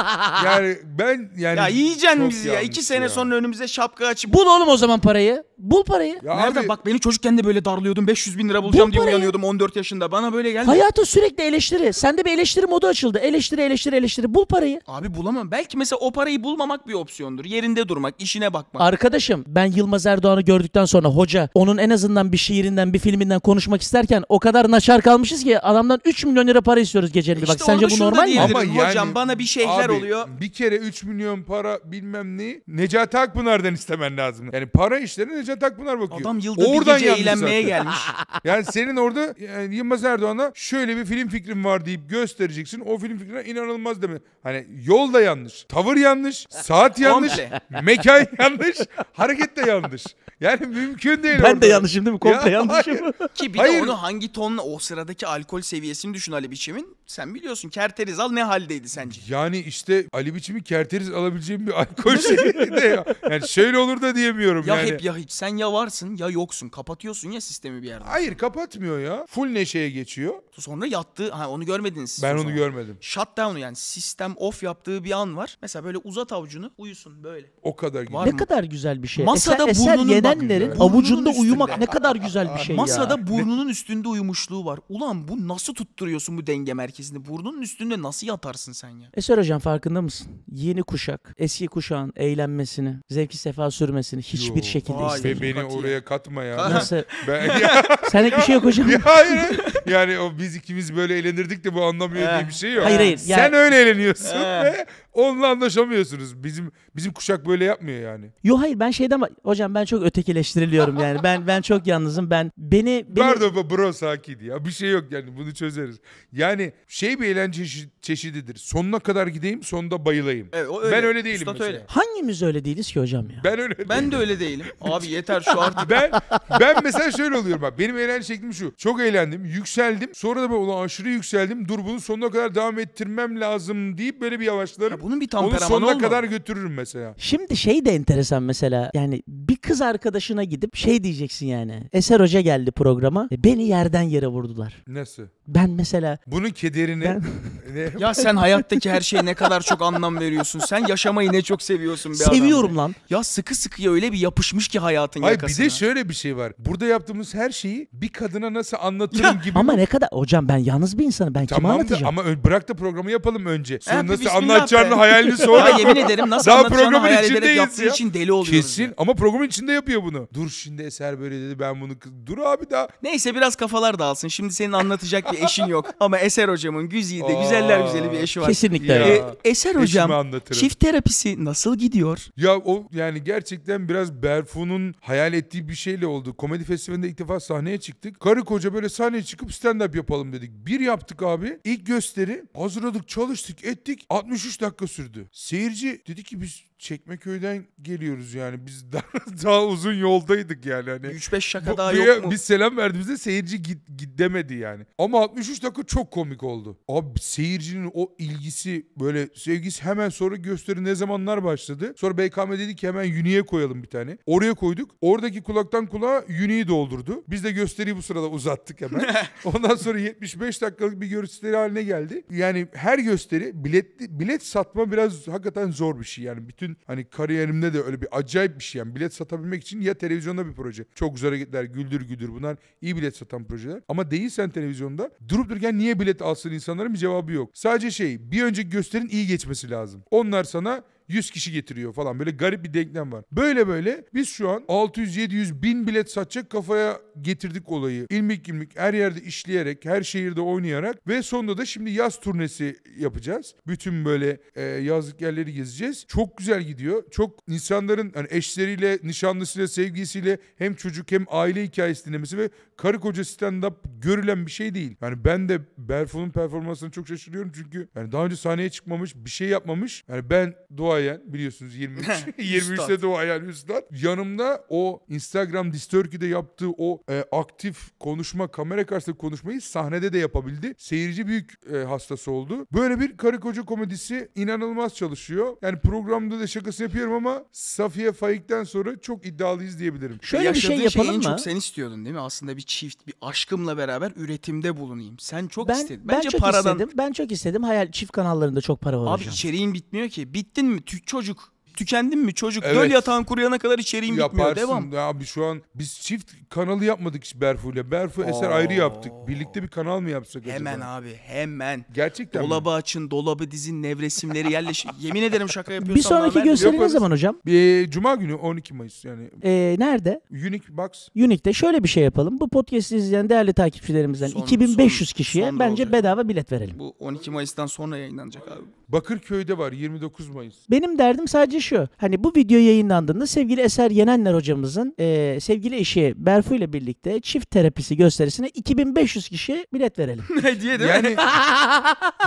yani ben yani Ya yiyeceksin çok bizi ya. yanlış İki sene sonra önümüze şapka açıp Bul oğlum o zaman parayı. Bul parayı. Ya Nereden abi, bak beni çocukken de böyle darlıyordum. 500 bin lira bulacağım Bu diye parayı- uyanıyordum 14 yaşında. Bana böyle geldi. Hayata sürekli eleştiri. Sende bir eleştiri modu açıldı. Eleştiri, eleştiri, eleştiri. Bul parayı. Abi bulamam. Belki mesela o parayı bulmamak bir opsiyondur. Yerinde durmak, işine bakmak. Arkadaşım ben Yılmaz Erdoğan'ı gördükten sonra hoca onun en azından bir şiirinden bir filminden konuşmak isterken o kadar naçar kalmışız ki adamdan 3 milyon lira para istiyoruz gecenin bir. Bak İşte sence orada bu normal mi? ama Hocam yani, bana bir şeyler abi, oluyor. Bir kere 3 milyon para bilmem ne Necati Akpınar'dan istemen lazım. Yani para işlerine Necati Akpınar bakıyor. Adam yılda bir Oradan gece eğlenmeye zaten. gelmiş. Yani senin orada yani Yılmaz Erdoğan'a şöyle bir film fikrim var deyip göstereceksin. O film fikrine inanılmaz deme. Hani yol da yanlış, tavır yanlış, saat yanlış, Komple. mekan yanlış, hareket de yanlış. Yani mümkün değil Ben orada. de yanlışım değil mi? Komple Ya, yanlışım. hayır. Ki bir Hayır. de onu hangi tonla o sıradaki alkol seviyesini düşün Ali Biçim'in. Sen biliyorsun Kerterizal ne haldeydi sence? Yani işte Ali Biçim'i kerteriz alabileceğim bir alkol şeyinde ya. Yani şöyle olur da diyemiyorum Ya yani. hep ya hiç. Sen ya varsın ya yoksun. Kapatıyorsun ya sistemi bir yerden. Hayır kapatmıyor ya. Full neşeye geçiyor. Sonra yattığı, ha onu görmediniz siz Ben onu görmedim. Shutdown yani sistem off yaptığı bir an var. Mesela böyle uzat avucunu uyusun böyle. O kadar Var ne kadar güzel bir şey. Masada eser, eser burnunun bak- yenenlerin Güzel. avucunda Burnunun uyumak üstünde. ne kadar güzel bir şey ya. Masada burnunun üstünde uyumuşluğu var. Ulan bu nasıl tutturuyorsun bu denge merkezini? Burnunun üstünde nasıl yatarsın sen ya? Eser hocam farkında mısın? Yeni kuşak, eski kuşağın eğlenmesini, zevki sefa sürmesini hiçbir Yo. şekilde Vay. istemiyor. Ve beni Katiyen. oraya katma ya. Nasıl? Ben, ya, Senlik bir şey yok hocam. ya hayır. Yani o biz ikimiz böyle eğlenirdik de bu anlamıyor diye bir şey yok. Hayır hayır. Sen Yani, öyle eğleniyorsun He. ve onunla anlaşamıyorsunuz. Bizim bizim kuşak böyle yapmıyor yani. yo hayır ben şeyden hocam ben çok ötekileştiriliyorum yani. Ben ben çok yalnızım. Ben beni beni Pardon bu bro sakin ya. Bir şey yok yani bunu çözeriz. Yani şey bir eğlence çeşi- çeşididir. Sonuna kadar gideyim sonunda bayılayım. Evet, o öyle. Ben öyle değilim Üstad mesela. öyle. hangimiz öyle değiliz ki hocam ya? Ben öyle Ben de öyle değilim. Abi yeter şu artık. ben ben mesela şöyle oluyorum bak. Benim eğlence şeklim şu. Çok eğlendim, yükseldim. Sonra da böyle aşırı yükseldim. Dur bunu sonuna kadar devam ettirmem lazım deyip böyle bir yavaşlarım. Ya bunun bir Onu temperamanı sonuna olmalı. kadar götürürüm mesela. Şimdi şey de enteresan mesela yani bir kız arkadaşına gidip şey diyeceksin yani. Eser Hoca geldi programa. e, Beni yerden yere vurdular. Nasıl? Ben mesela Bunun kederini Ben- ne? Ya sen hayattaki her şeye ne kadar çok anlam veriyorsun. Sen yaşamayı ne çok seviyorsun be adam. seviyorum lan. Ya sıkı sıkıya öyle bir yapışmış ki hayatın Hayır bir yakasına. de şöyle bir şey var. Burada yaptığımız her şeyi bir kadına nasıl anlatırım gibi. Ama ne kadar hocam ben yalnız bir insanım. Ben kime Tamam da anlatacağım? ama ö- bırak da programı yapalım önce. Sonra bir nasıl bismillah anlatacağını be. Hayalini Ya sonra yemin ederim nasıl Daha anlatacağını programın hayal ederek içindeyiz yaptığı ya. için deli oluyoruz. Kesin ya. ama programın içinde yapıyor bunu. Dur şimdi Eser böyle dedi ben bunu. Dur abi daha. Neyse biraz kafalar dağılsın. Şimdi senin anlatacak bir eşin yok. Ama Eser hocamın güzide güzeller güzeli bir eşi var. Kesinlikle Ya. Ee, Eser hocam anlatırım. çift terapisi nasıl gidiyor? Ya o yani gerçekten biraz Berfu'nun hayal ettiği bir şeyle oldu. Komedi festivalinde ilk defa sahneye çıktık. Karı koca böyle sahneye çıkıp stand up yapalım dedik. Bir yaptık abi. İlk gösteri hazırladık, çalıştık, ettik. 63 dakika sürdü. Seyirci dedi ki biz Çekmeköy'den geliyoruz yani. Biz daha, daha uzun yoldaydık yani hani. 3-5 şaka Bu- daha buraya yok mu? Biz selam verdiğimizde seyirci git, git demedi yani. Ama 63 dakika çok komik oldu. Abi seyircinin o ilgisi böyle sevgisi hemen sonra gösteri ne zamanlar başladı. Sonra BKM dedi ki hemen Uni'ye koyalım bir tane. Oraya koyduk. Oradaki kulaktan kulağa Uni'yi doldurdu. Biz de gösteriyi bu sırada uzattık hemen. Ondan sonra 75 dakikalık bir gösteri haline geldi. Yani her gösteri bilet bilet satma biraz hakikaten zor bir şey. Yani bütün hani kariyerimde de öyle bir acayip bir şey. Yani bilet satabilmek için ya televizyonda bir proje. Çok güzel hareketler, güldür güldür bunlar iyi bilet satan projeler. Ama değilsen televizyonda durup dururken niye bilet alsın insanların bir cevabı yok. Sadece şey bir önceki gösterinin iyi geçmesi lazım. Onlar sana 100 kişi getiriyor falan. Böyle garip bir denklem var. Böyle böyle biz şu an 600-700 bin bilet satacak kafaya getirdik olayı. İlmik ilmik her yerde işleyerek, her şehirde oynayarak ve sonunda da şimdi yaz turnesi yapacağız. Bütün böyle e, yazlık yerleri gezeceğiz. Çok güzel gidiyor. Çok insanların hani eşleriyle, nişanlısıyla, sevgilisiyle hem çocuk hem aile hikayesi dinlemesi ve karı koca stand-up görülen bir şey değil. Yani ben de Berfu'nun performansına çok şaşırıyorum çünkü yani daha önce sahneye çıkmamış, bir şey yapmamış. Yani ben duayen biliyorsunuz 23 23'te Üstad. duayen üstad. Yanımda o Instagram Distörkü'de yaptığı o e, aktif konuşma, kamera karşısında konuşmayı sahnede de yapabildi. Seyirci büyük e, hastası oldu. Böyle bir karı koca komedisi inanılmaz çalışıyor. Yani programda da şakası yapıyorum ama Safiye Faik'ten sonra çok iddialıyız diyebilirim. Şöyle bir şey yapalım şeyi en mı? çok sen istiyordun değil mi? Aslında bir çift, bir aşkımla beraber üretimde bulunayım. Sen çok ben, istedin. ben Bence çok paradan... istedim. Ben çok istedim. Hayal çift kanallarında çok para var Abi hocam. içeriğin bitmiyor ki. Bittin mi? Çocuk. Tükendin mi çocuk? Evet. Döl yatağın kuruyana kadar içeriğin bitmiyor. Yaparsın. Devam. Abi şu an biz çift kanalı yapmadık hiç Berfu'yla. Berfu eser ayrı yaptık. Birlikte bir kanal mı yapsak acaba? Hemen abi hemen. Gerçekten mi? Dolabı açın, dolabı dizin, nevresimleri yerleşin. Yemin ederim şaka yapıyorsam. Bir sonraki haber- gösteri ne Yaparız. zaman hocam? Ee, Cuma günü 12 Mayıs yani. Ee, nerede? Unique Box. Unique'de şöyle bir şey yapalım. Bu podcast'i izleyen değerli takipçilerimizden Son- 2500 son- kişiye sonra bence olacak. bedava bilet verelim. Bu 12 Mayıs'tan sonra yayınlanacak abi. Bakırköy'de var 29 Mayıs. Benim derdim sadece şu. Hani bu video yayınlandığında sevgili Eser Yenenler hocamızın e, sevgili eşi Berfu ile birlikte çift terapisi gösterisine 2500 kişiye bilet verelim. Hediye değil mi? Yani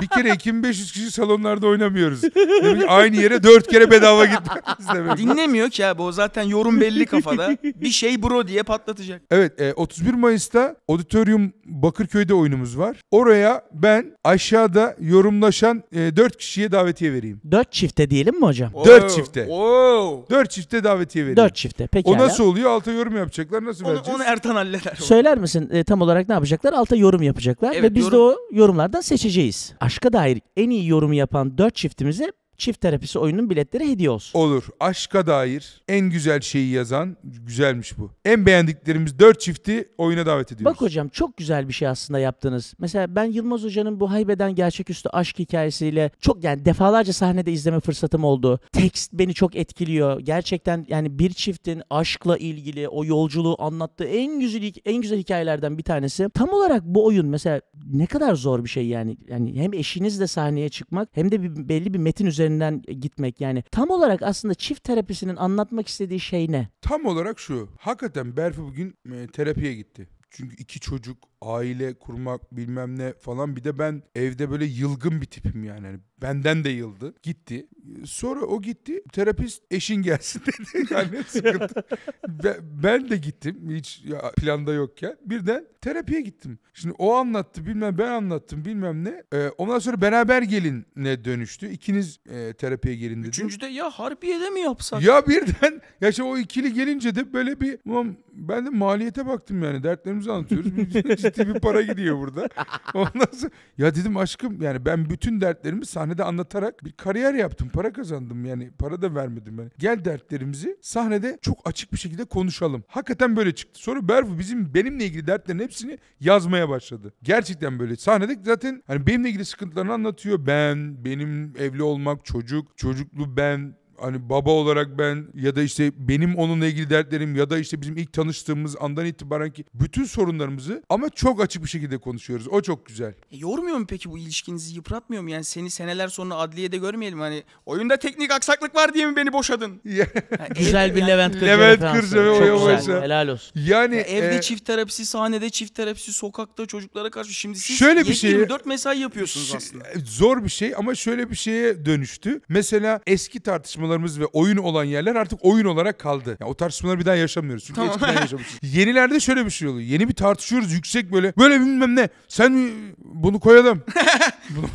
bir kere 2500 kişi salonlarda oynamıyoruz. Demek ki aynı yere 4 kere bedava gitmemiz demek. Dinlemiyor ki abi o zaten yorum belli kafada. Bir şey bro diye patlatacak. Evet e, 31 Mayıs'ta Auditorium Bakırköy'de oyunumuz var. Oraya ben aşağıda yorumlaşan 4 kişiye davetiye vereyim. 4 çifte diyelim mi hocam? Dört Oo, çifte. oo. 4 çifte davetiye vereyim. 4 çifte. Peki. O nasıl oluyor? Alta yorum yapacaklar. Nasıl Onu, vereceğiz? onu Ertan halleder. Söyler misin e, tam olarak ne yapacaklar? Alta yorum yapacaklar Evet, ve biz de yorum- o yorumlardan seçeceğiz. Aşka dair en iyi yorumu yapan 4 çiftimize çift terapisi oyunun biletleri hediye olsun. Olur. Aşka dair en güzel şeyi yazan güzelmiş bu. En beğendiklerimiz 4 çifti oyuna davet ediyoruz. Bak hocam çok güzel bir şey aslında yaptınız. Mesela ben Yılmaz Hoca'nın bu haybeden gerçeküstü aşk hikayesiyle çok yani defalarca sahnede izleme fırsatım oldu. Tekst beni çok etkiliyor. Gerçekten yani bir çiftin aşkla ilgili o yolculuğu anlattığı en güzel en güzel hikayelerden bir tanesi. Tam olarak bu oyun mesela ne kadar zor bir şey yani. Yani hem eşinizle sahneye çıkmak hem de bir, belli bir metin üzerinden gitmek yani. Tam olarak aslında çift terapisinin anlatmak istediği şey ne? Tam olarak şu. Hakikaten Berfu bugün e, terapiye gitti. Çünkü iki çocuk, aile kurmak bilmem ne falan. Bir de ben evde böyle yılgın bir tipim yani. Hani benden de yıldı. Gitti. Sonra o gitti. Terapist eşin gelsin dedi. Yani sıkıntı. Ben, ben de gittim. Hiç ya, planda yokken. Birden terapiye gittim. Şimdi o anlattı bilmem ben anlattım bilmem ne. Ee, ondan sonra beraber gelinle dönüştü. İkiniz e, terapiye gelin dedi. Üçüncüde ya Harbiye'de mi yapsak? Ya birden ya işte o ikili gelince de böyle bir ben de maliyete baktım yani dertlerimizi anlatıyoruz. Ciddi bir para gidiyor burada. Ondan sonra ya dedim aşkım yani ben bütün dertlerimi sahnede anlatarak bir kariyer yaptım. Para kazandım yani para da vermedim ben. Gel dertlerimizi sahnede çok açık bir şekilde konuşalım. Hakikaten böyle çıktı. Sonra Berfu bizim benimle ilgili dertlerin hepsini yazmaya başladı. Gerçekten böyle. Sahnede zaten hani benimle ilgili sıkıntılarını anlatıyor. Ben, benim evli olmak, çocuk, çocuklu ben, hani baba olarak ben ya da işte benim onunla ilgili dertlerim ya da işte bizim ilk tanıştığımız andan itibaren ki bütün sorunlarımızı ama çok açık bir şekilde konuşuyoruz. O çok güzel. E, yormuyor mu peki bu ilişkinizi yıpratmıyor mu? Yani seni seneler sonra adliyede görmeyelim hani oyunda teknik aksaklık var diye mi beni boşadın? Ya- Ha, Güzel bir yani- Levent Kırca Levent. Kırca ve Çok Oya güzel. Başar. Helal olsun. yani Ya evde e, çift terapisi, sahnede çift terapisi, sokakta çocuklara karşı. Şimdi siz Şöyle bir şey- 24 mesai yapıyorsunuz aslında. Zor bir şey ama şöyle bir şeye dönüştü. Mesela eski tartışmalarımız ve oyun olan yerler artık oyun olarak kaldı. Ya o tartışmaları bir daha yaşamıyoruz. Çünkü Tamam. eskiden yaşamışız. Yenilerde şöyle bir şey oluyor. Yeni bir tartışıyoruz yüksek böyle. Böyle bilmem ne. Sen bunu koyalım. bunu,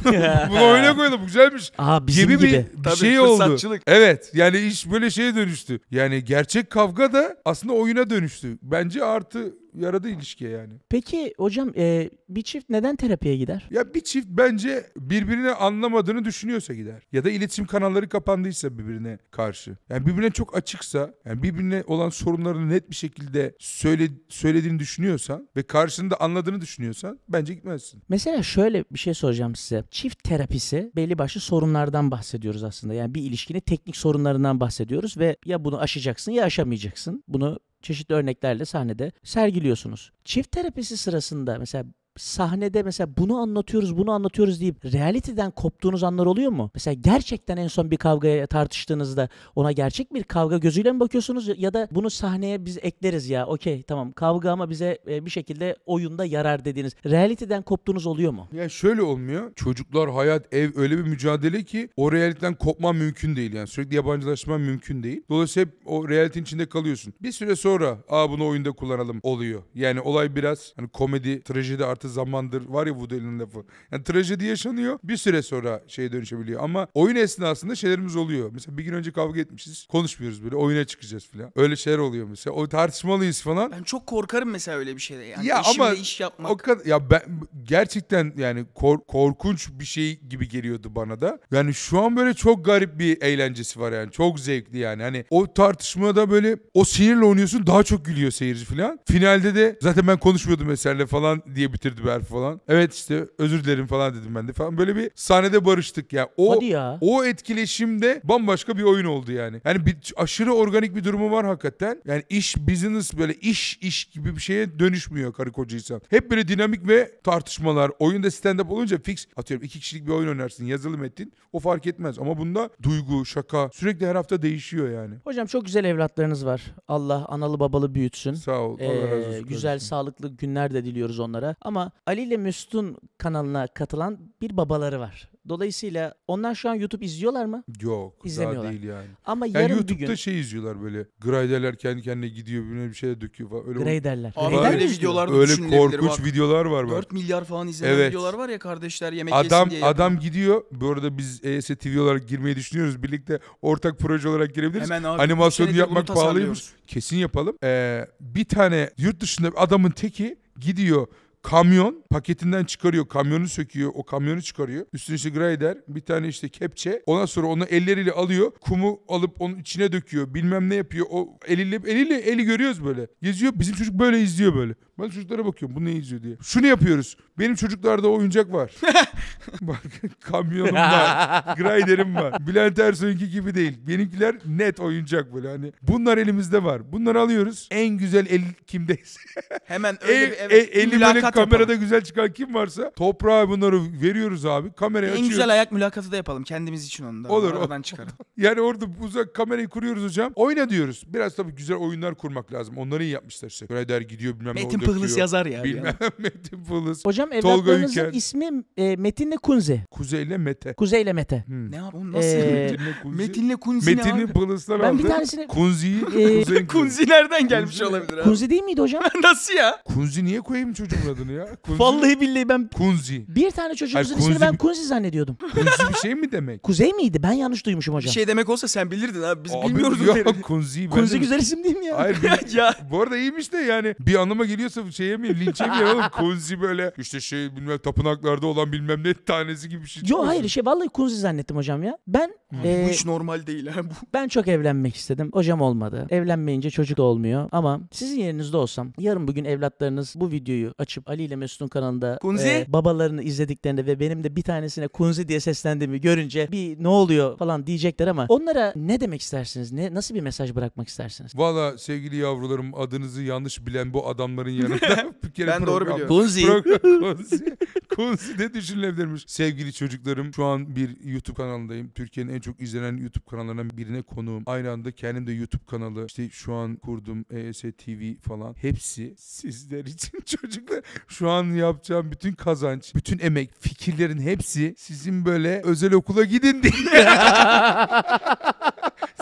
bunu oyuna koyalım. Bu güzelmiş. Aa bizim gibi, gibi. bir, bir Tabii, şey oldu. Evet yani iş böyle şeye dönüştü. Yani gerçek kavga da aslında oyuna dönüştü. Bence artı yaradı ilişkiye yani. Peki hocam e, bir çift neden terapiye gider? Ya bir çift bence birbirini anlamadığını düşünüyorsa gider. Ya da iletişim kanalları kapandıysa birbirine karşı. Yani birbirine çok açıksa, yani birbirine olan sorunlarını net bir şekilde söyle, söylediğini düşünüyorsan ve karşında anladığını düşünüyorsan bence gitmezsin. Mesela şöyle bir şey soracağım size. Çift terapisi belli başlı sorunlardan bahsediyoruz aslında. Yani bir ilişkinin teknik sorunlarından bahsediyoruz ve ya bunu aşacaksın ya aşamayacaksın. Bunu çeşitli örneklerle sahnede sergiliyorsunuz. Çift terapisi sırasında mesela sahnede mesela bunu anlatıyoruz bunu anlatıyoruz deyip realiteden koptuğunuz anlar oluyor mu? Mesela gerçekten en son bir kavgaya tartıştığınızda ona gerçek bir kavga gözüyle mi bakıyorsunuz ya da bunu sahneye biz ekleriz ya okey tamam kavga ama bize e, bir şekilde oyunda yarar dediğiniz realiteden koptuğunuz oluyor mu? Yani şöyle olmuyor. Çocuklar, hayat, ev öyle bir mücadele ki o realitten kopman mümkün değil. Yani sürekli yabancılaşman mümkün değil. Dolayısıyla hep o realitenin içinde kalıyorsun. Bir süre sonra aa bunu oyunda kullanalım oluyor. Yani olay biraz hani komedi, trajedi artı zamandır var ya Woody Allen'ın lafı. Yani trajedi yaşanıyor bir süre sonra şeye dönüşebiliyor. Ama oyun esnasında şeylerimiz oluyor. Mesela bir gün önce kavga etmişiz. Konuşmuyoruz böyle oyuna çıkacağız falan. Öyle şeyler oluyor mesela. O tartışmalıyız falan. Ben çok korkarım mesela öyle bir şeyde. Yani Ya eşimle ama iş yapmak. O kadar ya ben gerçekten yani kor- korkunç bir şey gibi geliyordu bana da. Yani şu an böyle çok garip bir eğlencesi var yani. Çok zevkli yani. Hani o tartışmada böyle o sinirle oynuyorsun daha çok gülüyor seyirci falan. Finalde de zaten ben konuşmuyordum eserle falan diye bitirdi Berf falan. Evet işte özür dilerim falan dedim ben de falan. Böyle bir sahnede barıştık ya. O Hadi ya. o etkileşimde bambaşka bir oyun oldu yani. Yani bir aşırı organik bir durumu var hakikaten. Yani iş business böyle iş iş gibi bir şeye dönüşmüyor karı kocaysan. Hep böyle dinamik ve tartışmalar. Oyunda stand up olunca fix atıyorum iki kişilik bir oyun oynarsın yazılı metin. O fark etmez ama bunda duygu, şaka sürekli her hafta değişiyor yani. Hocam çok güzel evlatlarınız var. Allah analı babalı büyütsün. Sağ ol. Allah Ee, razı olsun. güzel kardeşim. sağlıklı günler de diliyoruz onlara. Ama Ali ile Mesut'un kanalına katılan bir babaları var. Dolayısıyla onlar şu an YouTube izliyorlar mı? Yok. Daha İzlemiyorlar. değil yani. Ama Yani yarın bir YouTube'da gün şey izliyorlar böyle. Grayderler kendi kendine gidiyor birbirine bir şeyler döküyor falan. Öyle, Grey derler. Abi Grey'den öyle videolar öyle korkunç bak. videolar var bak. 4 milyar falan izlenen Evet. videolar var ya kardeşler yemek Adam yesin diye. yapan. adam gidiyor. Bu arada biz ES TV olarak girmeyi düşünüyoruz. Birlikte ortak proje olarak girebiliriz. Hemen abi. Animasyonu yapmak pahalıymış. Kesin yapalım. Ee, bir tane yurt dışında bir adamın teki gidiyor kamyon paketinden çıkarıyor kamyonu söküyor o kamyonu çıkarıyor. Üstüne işte grader bir tane işte kepçe. Ondan sonra onu elleriyle alıyor kumu alıp onun içine döküyor bilmem ne yapıyor. O eliyle eliyle eli görüyoruz böyle. Geziyor bizim çocuk böyle izliyor böyle ben çocuklara bakıyorum bu ne izliyor diye şunu yapıyoruz benim çocuklarda oyuncak var bak kamyonum var Grider'im var. Bülent Ersoy'unki gibi değil. Benimkiler net oyuncak böyle hani. Bunlar elimizde var. Bunları alıyoruz. En güzel el kimdeyse. Hemen öyle El, bir el- evet, eli böyle kamerada yapalım. güzel çıkan kim varsa toprağa bunları veriyoruz abi. Kamerayı En açıyoruz. güzel ayak mülakatı da yapalım kendimiz için onu da. Olur, Aradan çıkaralım. Yani orada uzak kamerayı kuruyoruz hocam. Oyna diyoruz. Biraz tabii güzel oyunlar kurmak lazım. Onları iyi yapmışlar işte. Grider gidiyor bilmem ne Metin döküyor. Pıhlıs yazar ya. bir Bilmem Metin Pıhlıs. Hocam evlatlarınızın ismi e, Metin'le Kunzi. Kuzeyle Mete. Kuzey ile Mete. Hmm. Ne abi onu nasıl? Ee, Metin'le Kunzi. Metin'le Kunzi ne Metin'i abi? Pıhlıs'tan Ben aldı. bir tanesini- Kunzi'yi Kuzey'in Kunzi nereden gelmiş Kunzi- olabilir abi? Kunzi değil miydi hocam? Nasıl ya? Kunzi niye koyayım çocuğun adını ya? Kunzi. Vallahi billahi ben Kunzi. bir tane çocuğumuzun ismini ben Kunzi zannediyordum. Kunzi bir şey mi demek? Kuzey miydi? Ben yanlış duymuşum Bir hocam. şey demek olsa sen bilirdin abi. Biz Abi bilmiyoruz yok, Kunzi. ben Kunzi güzel isim değil mi ya? Hayır bir- ya bu arada iyiymiş de yani bir anlama geliyorsa olursa şeye mi linçe mi oğlum? Kunzi böyle işte şey bilmem tapınaklarda olan bilmem ne tanesi gibi bir şey Yo hayır şey vallahi Kunzi zannettim hocam ya. Ben Bu e, iş normal değil ha. Bu. ben çok evlenmek istedim. Hocam olmadı. Evlenmeyince çocuk da olmuyor. Ama sizin yerinizde olsam yarın bugün evlatlarınız bu videoyu açıp Ali ile Mesut'un kanalında Kunzi? e, babalarını izlediklerinde ve benim de bir tanesine Kunzi diye seslendiğimi görünce bir ne oluyor falan diyecekler ama onlara ne demek istersiniz? Ne nasıl bir mesaj bırakmak istersiniz? Valla sevgili yavrularım adınızı yanlış bilen bu adamların yanında bir kere Ben doğru biliyorum. Kunzi. Kunzi. Kunzi de düşünülebilirmiş. Sevgili çocuklarım şu an bir YouTube kanalındayım. Türkiye'nin en çok izlenen YouTube kanallarından birine konuğum. Aynı anda kendim de YouTube kanalı. İşte şu an kurdum ES TV falan. Hepsi sizler için çocuklar. Şu an yapacağım bütün kazanç, bütün emek, fikirlerin hepsi sizin böyle özel okula gidin diye.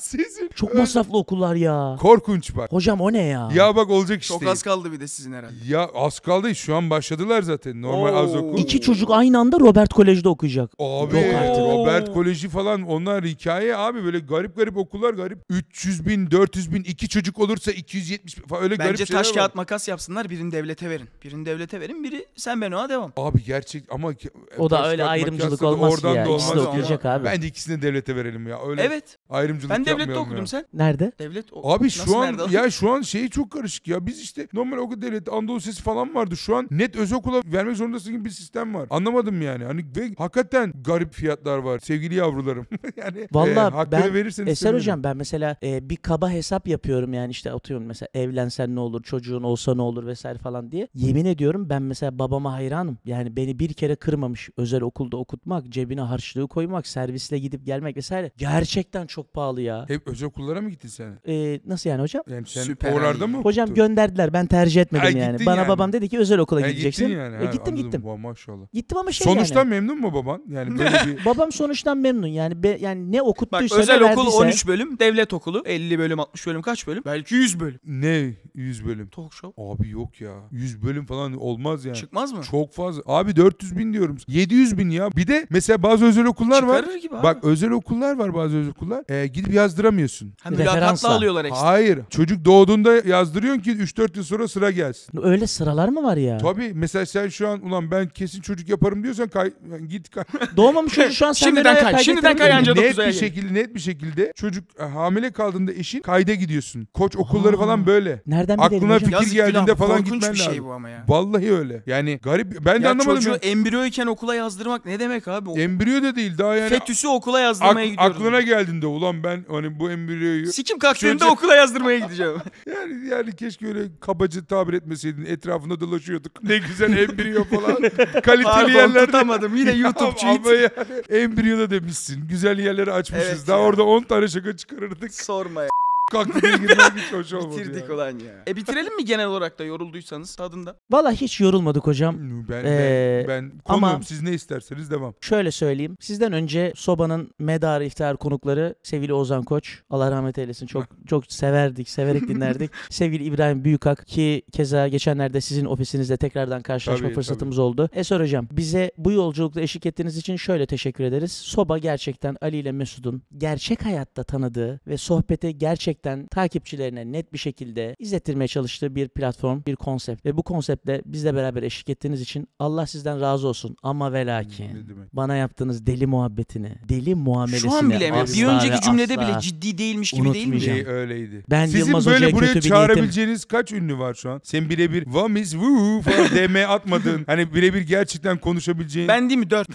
Sizin Çok masraflı okullar ya. Korkunç bak. Hocam o ne ya? Ya bak olacak işte. Çok az kaldı bir de sizin herhalde. Ya az kaldı şu an başladılar zaten normal Oo. az okul. İki çocuk aynı anda Robert Kolej'de okuyacak. Abi Yok artık. Robert Koleji falan onlar hikaye abi böyle garip garip okullar garip. 300 bin 400 bin iki çocuk olursa 270 bin falan öyle garip Bence şeyler taş var. kağıt makas yapsınlar. Birini devlete verin. Birini devlete verin. Biri sen ben ona devam. Abi gerçek ama O da taş öyle kağıt ayrımcılık da olmaz oradan ki ya. da İkisi de olmaz ama. okuyacak abi. Bence ikisini de devlete verelim ya. Öyle Evet. ayrımcılık Ben devlette okudum ya. sen. Nerede? Devlet o- Abi Nasıl, şu an nerede ya şu an şeyi çok karışık ya. Biz işte normal okul devlet Anadolu Sesi falan vardı. Şu an net özel okula vermek zorundasın gibi bir sistem var. Anlamadım yani. Hani ve hakikaten garip fiyatlar var sevgili yavrularım. yani Vallahi e, ben- verirseniz Eser sevinirim. hocam ben mesela e, bir kaba hesap yapıyorum yani işte atıyorum mesela evlensen ne olur çocuğun olsa ne olur vesaire falan diye. Yemin ediyorum ben mesela babama hayranım. Yani beni bir kere kırmamış özel okulda okutmak, cebine harçlığı koymak, servisle gidip gelmek vesaire. Gerçekten çok pahalı ya. Hep özel okullara mı gittin sen? E, nasıl yani hocam? Yani sen Süper oralarda mı Hocam okuttun? gönderdiler ben tercih etmedim Ha, yani. gittin Bana yani. babam dedi ki özel okula Ha, gideceksin. Gittin yani. E, Ha, gittim anladım. gittim. Vay, maşallah. Gittim ama şey Sonuçtan yani. memnun mu baban? Yani böyle bir Babam sonuçtan memnun yani be, yani ne Bak okuttuysa özel ne okul verdiyse- 13 bölüm, devlet okulu 50 bölüm, 60 bölüm kaç bölüm? Belki 100 bölüm. ne 100 bölüm? Talk show. Abi yok ya. 100 bölüm falan olmaz yani. Çıkmaz mı? Çok fazla. Abi 400 bin diyorum. 700 bin ya. Bir de mesela bazı özel okullar var. Çıkarır gibi abi. Bak özel okullar var bazı özel okullar. Ee, gidip yazdıramıyorsun. ha, mülakatla referansla. alıyorlar ekstra. Hayır. Çocuk doğduğunda yazdırıyorsun ki 3-4 yıl sonra sıra gelsin. Öyle sıralar mı var ya? Tabii mesela sen şu an ulan ben kesin çocuk yaparım diyorsan kay, git kay. Doğmamış çocuk şu an sen Şimdiden kay, şimdiden kay anca net 9 aya bir şekilde net bir şekilde çocuk e, hamile kaldığında eşin kayda gidiyorsun. Koç okulları falan böyle. Nereden bilelim Aklına hocam? fikir Yazık geldiğinde günah, falan korkunç gitmen bir şey lazım. bu ama ya. Vallahi öyle. Yani garip. Ben de ya anlamadım. çocuğu ya. embriyoyken okula yazdırmak ne demek abi? O Embriyo da değil daha yani. Fetüsü okula ak- yazdırmaya gidiyoruz. aklına geldiğinde ulan ben hani bu embriyoyu Sikim kalktığında Çocuk- okula yazdırmaya gideceğim. yani yani keşke öyle kabacı tabir etmeseydin etrafında dolaşıyorduk. Ne güzel embriyo falan. Kaliteli Pardon yerlerde. tutamadım. Yine. Ama yani embriyo da demişsin. Güzel yerleri açmışız. Evet Daha ya. orada 10 tane şaka çıkarırdık. Sorma ya. Kalktı diye girmek hiç hoş olmadı Bitirdik yani. olan ya. E bitirelim mi genel olarak da yorulduysanız tadında? Valla hiç yorulmadık hocam. Ben, Ee, ben, ben ama- konuğum. Siz ne isterseniz devam. Şöyle söyleyeyim. Sizden önce Soba'nın medarı iftihar konukları sevgili Ozan Koç. Allah rahmet eylesin. Çok çok severdik, severek dinlerdik. sevgili İbrahim Büyükak ki keza geçenlerde sizin ofisinizde tekrardan karşılaşma Tabii, fırsatımız oldu. Eser hocam bize bu yolculukta eşlik ettiğiniz için şöyle teşekkür ederiz. Soba gerçekten Ali ile Mesut'un gerçek hayatta tanıdığı ve sohbeti gerçekten takipçilerine net bir şekilde izlettirmeye çalıştığı bir platform, bir konsept. Ve bu konseptle bizle beraber eşlik ettiğiniz için Allah sizden razı olsun. Ama ve lakin bana yaptığınız deli muhabbetini, deli muamelesini Şu an bile mi? Bir önceki cümlede bile ciddi değilmiş gibi değil mi? Şey öyleydi. Ben Sizin Yılmaz böyle Hoca'ya buraya kötü bir çağırabileceğiniz kaç ünlü var şu an? Sen birebir vamis woo falan DM atmadın. Hani birebir gerçekten konuşabileceğin. Ben değil mi? 4.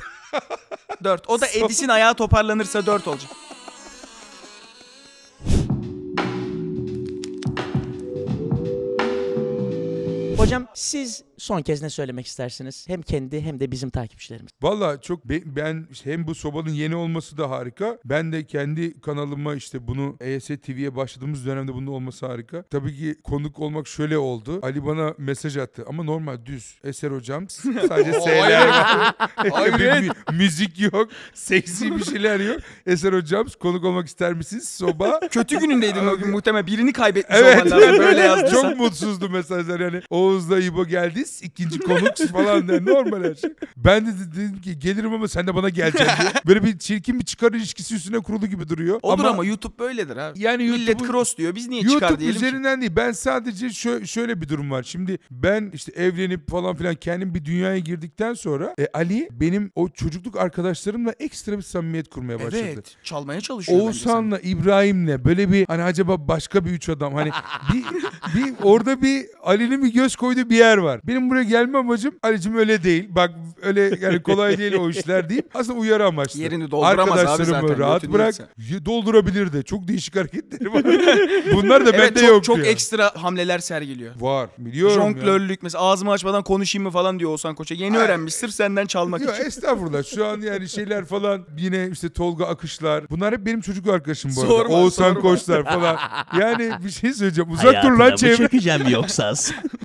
4. O da Edis'in ayağı toparlanırsa 4 olacak. Hocam siz son kez ne söylemek istersiniz? Hem kendi hem de bizim takipçilerimiz. Valla çok be- ben hem bu sobanın yeni olması da harika. Ben de kendi kanalıma işte bunu ES TV'ye başladığımız dönemde bunun olması harika. Tabii ki konuk olmak şöyle oldu. Ali bana mesaj attı ama normal düz. Eser hocam sadece. Bir mü- müzik yok. Seksi bir şeyler yok. Eser hocam konuk olmak ister misiniz? Soba. Kötü günündeydin o gün muhtemelen. Birini kaybetmiş Evet. olman lazım böyle yazdıysan. Çok mutsuzdu mesajlar yani. Oğuz'la İbo geldi. Biz ikinci konuk falan der. Normal her şey. Ben de dedim ki gelirim ama sen de bana geleceksin diye. Böyle bir çirkin bir çıkar ilişkisi üstüne kurulu gibi duruyor. Odur ama, YouTube böyledir abi. yani Millet cross diyor. Biz niye çıkar YouTube diyelim ki? üzerinden değil. Ben sadece şö- şöyle bir durum var. Şimdi ben işte evlenip falan filan kendim bir dünyaya girdikten sonra e, Ali benim o çocukluk arkadaşlarımla ekstra bir samimiyet kurmaya başladı. Evet. Çalmaya çalışıyor. Oğuzhan'la İbrahim'le böyle bir hani acaba başka bir üç adam hani bir, bir orada bir Ali'nin bir göz koyduğu bir yer var. Benim buraya gelme amacım Ali'cim öyle değil. Bak öyle yani kolay değil o işler deyip aslında uyarı amaçlı. Yerini dolduramaz abi Arkadaşlarımı zaten, rahat bırak. Doldurabilir de. Çok değişik hareketleri var. Bunlar da Evet bende çok, yok çok diyor. ekstra hamleler sergiliyor. Var. Biliyorum ya. Jonglörlük mesela ağzımı açmadan konuşayım mı falan diyor Oğuzhan Koç'a. Yeni öğrenmiş sırf senden çalmak Yok için. estağfurullah şu an yani şeyler falan yine işte Tolga Akışlar bunlar hep benim çocukluk arkadaşım bu arada. Sorma, Oğuzhan sorma. Koçlar falan. Yani bir şey söyleyeceğim uzak dur Hayatına lan mı çevre. çökeceğim yoksa?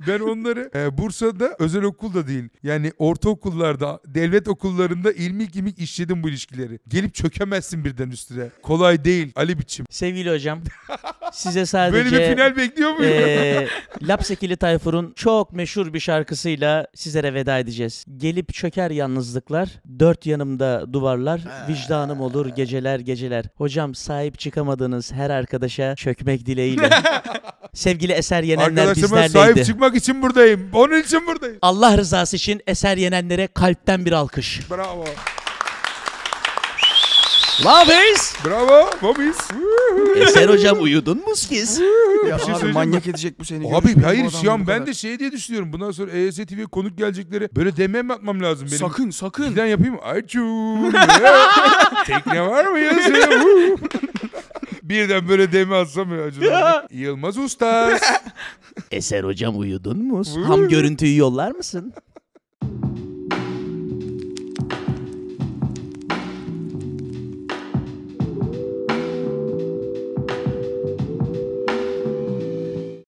Ben onları e, Bursa'da özel okul da değil. Yani ortaokullarda, devlet okullarında ilmik ilmik işledim bu ilişkileri. Gelip çökemezsin birden üstüne. Kolay değil Ali biçim. Sevgili hocam, size sadece... Böyle bir final bekliyor muyum? Eee Lapsekili Tayfur'un çok meşhur bir şarkısıyla sizlere veda edeceğiz. Gelip çöker yalnızlıklar, dört yanımda duvarlar, vicdanım olur geceler geceler. Hocam sahip çıkamadığınız her arkadaşa çökmek dileğiyle. Sevgili Eser Yenenler Arkadaşıma sahip bizlerleydi. çıkmak için buradayım. Onun için buradayım. Allah rızası için Eser Yenenlere kalpten bir alkış. Bravo. Lafez! Bravo. Bobis. Eser hocam uyudun mu siz? Ya şey abi söyleyeceğim manyak edecek bu seni. Abi Görüşmeyin bu hayır adamla şu an bu ben kadar. de şey diye düşünüyorum. Bundan sonra EYS TV'ye konuk gelecekleri böyle demeye mi atmam lazım benim? Sakın sakın. Birden yapayım. Acun. Tekne var mı yazıyor? Birden böyle deme atsam ya. Yılmaz Usta. Eser hocam uyudun mu? Ham görüntüyü yollar mısın?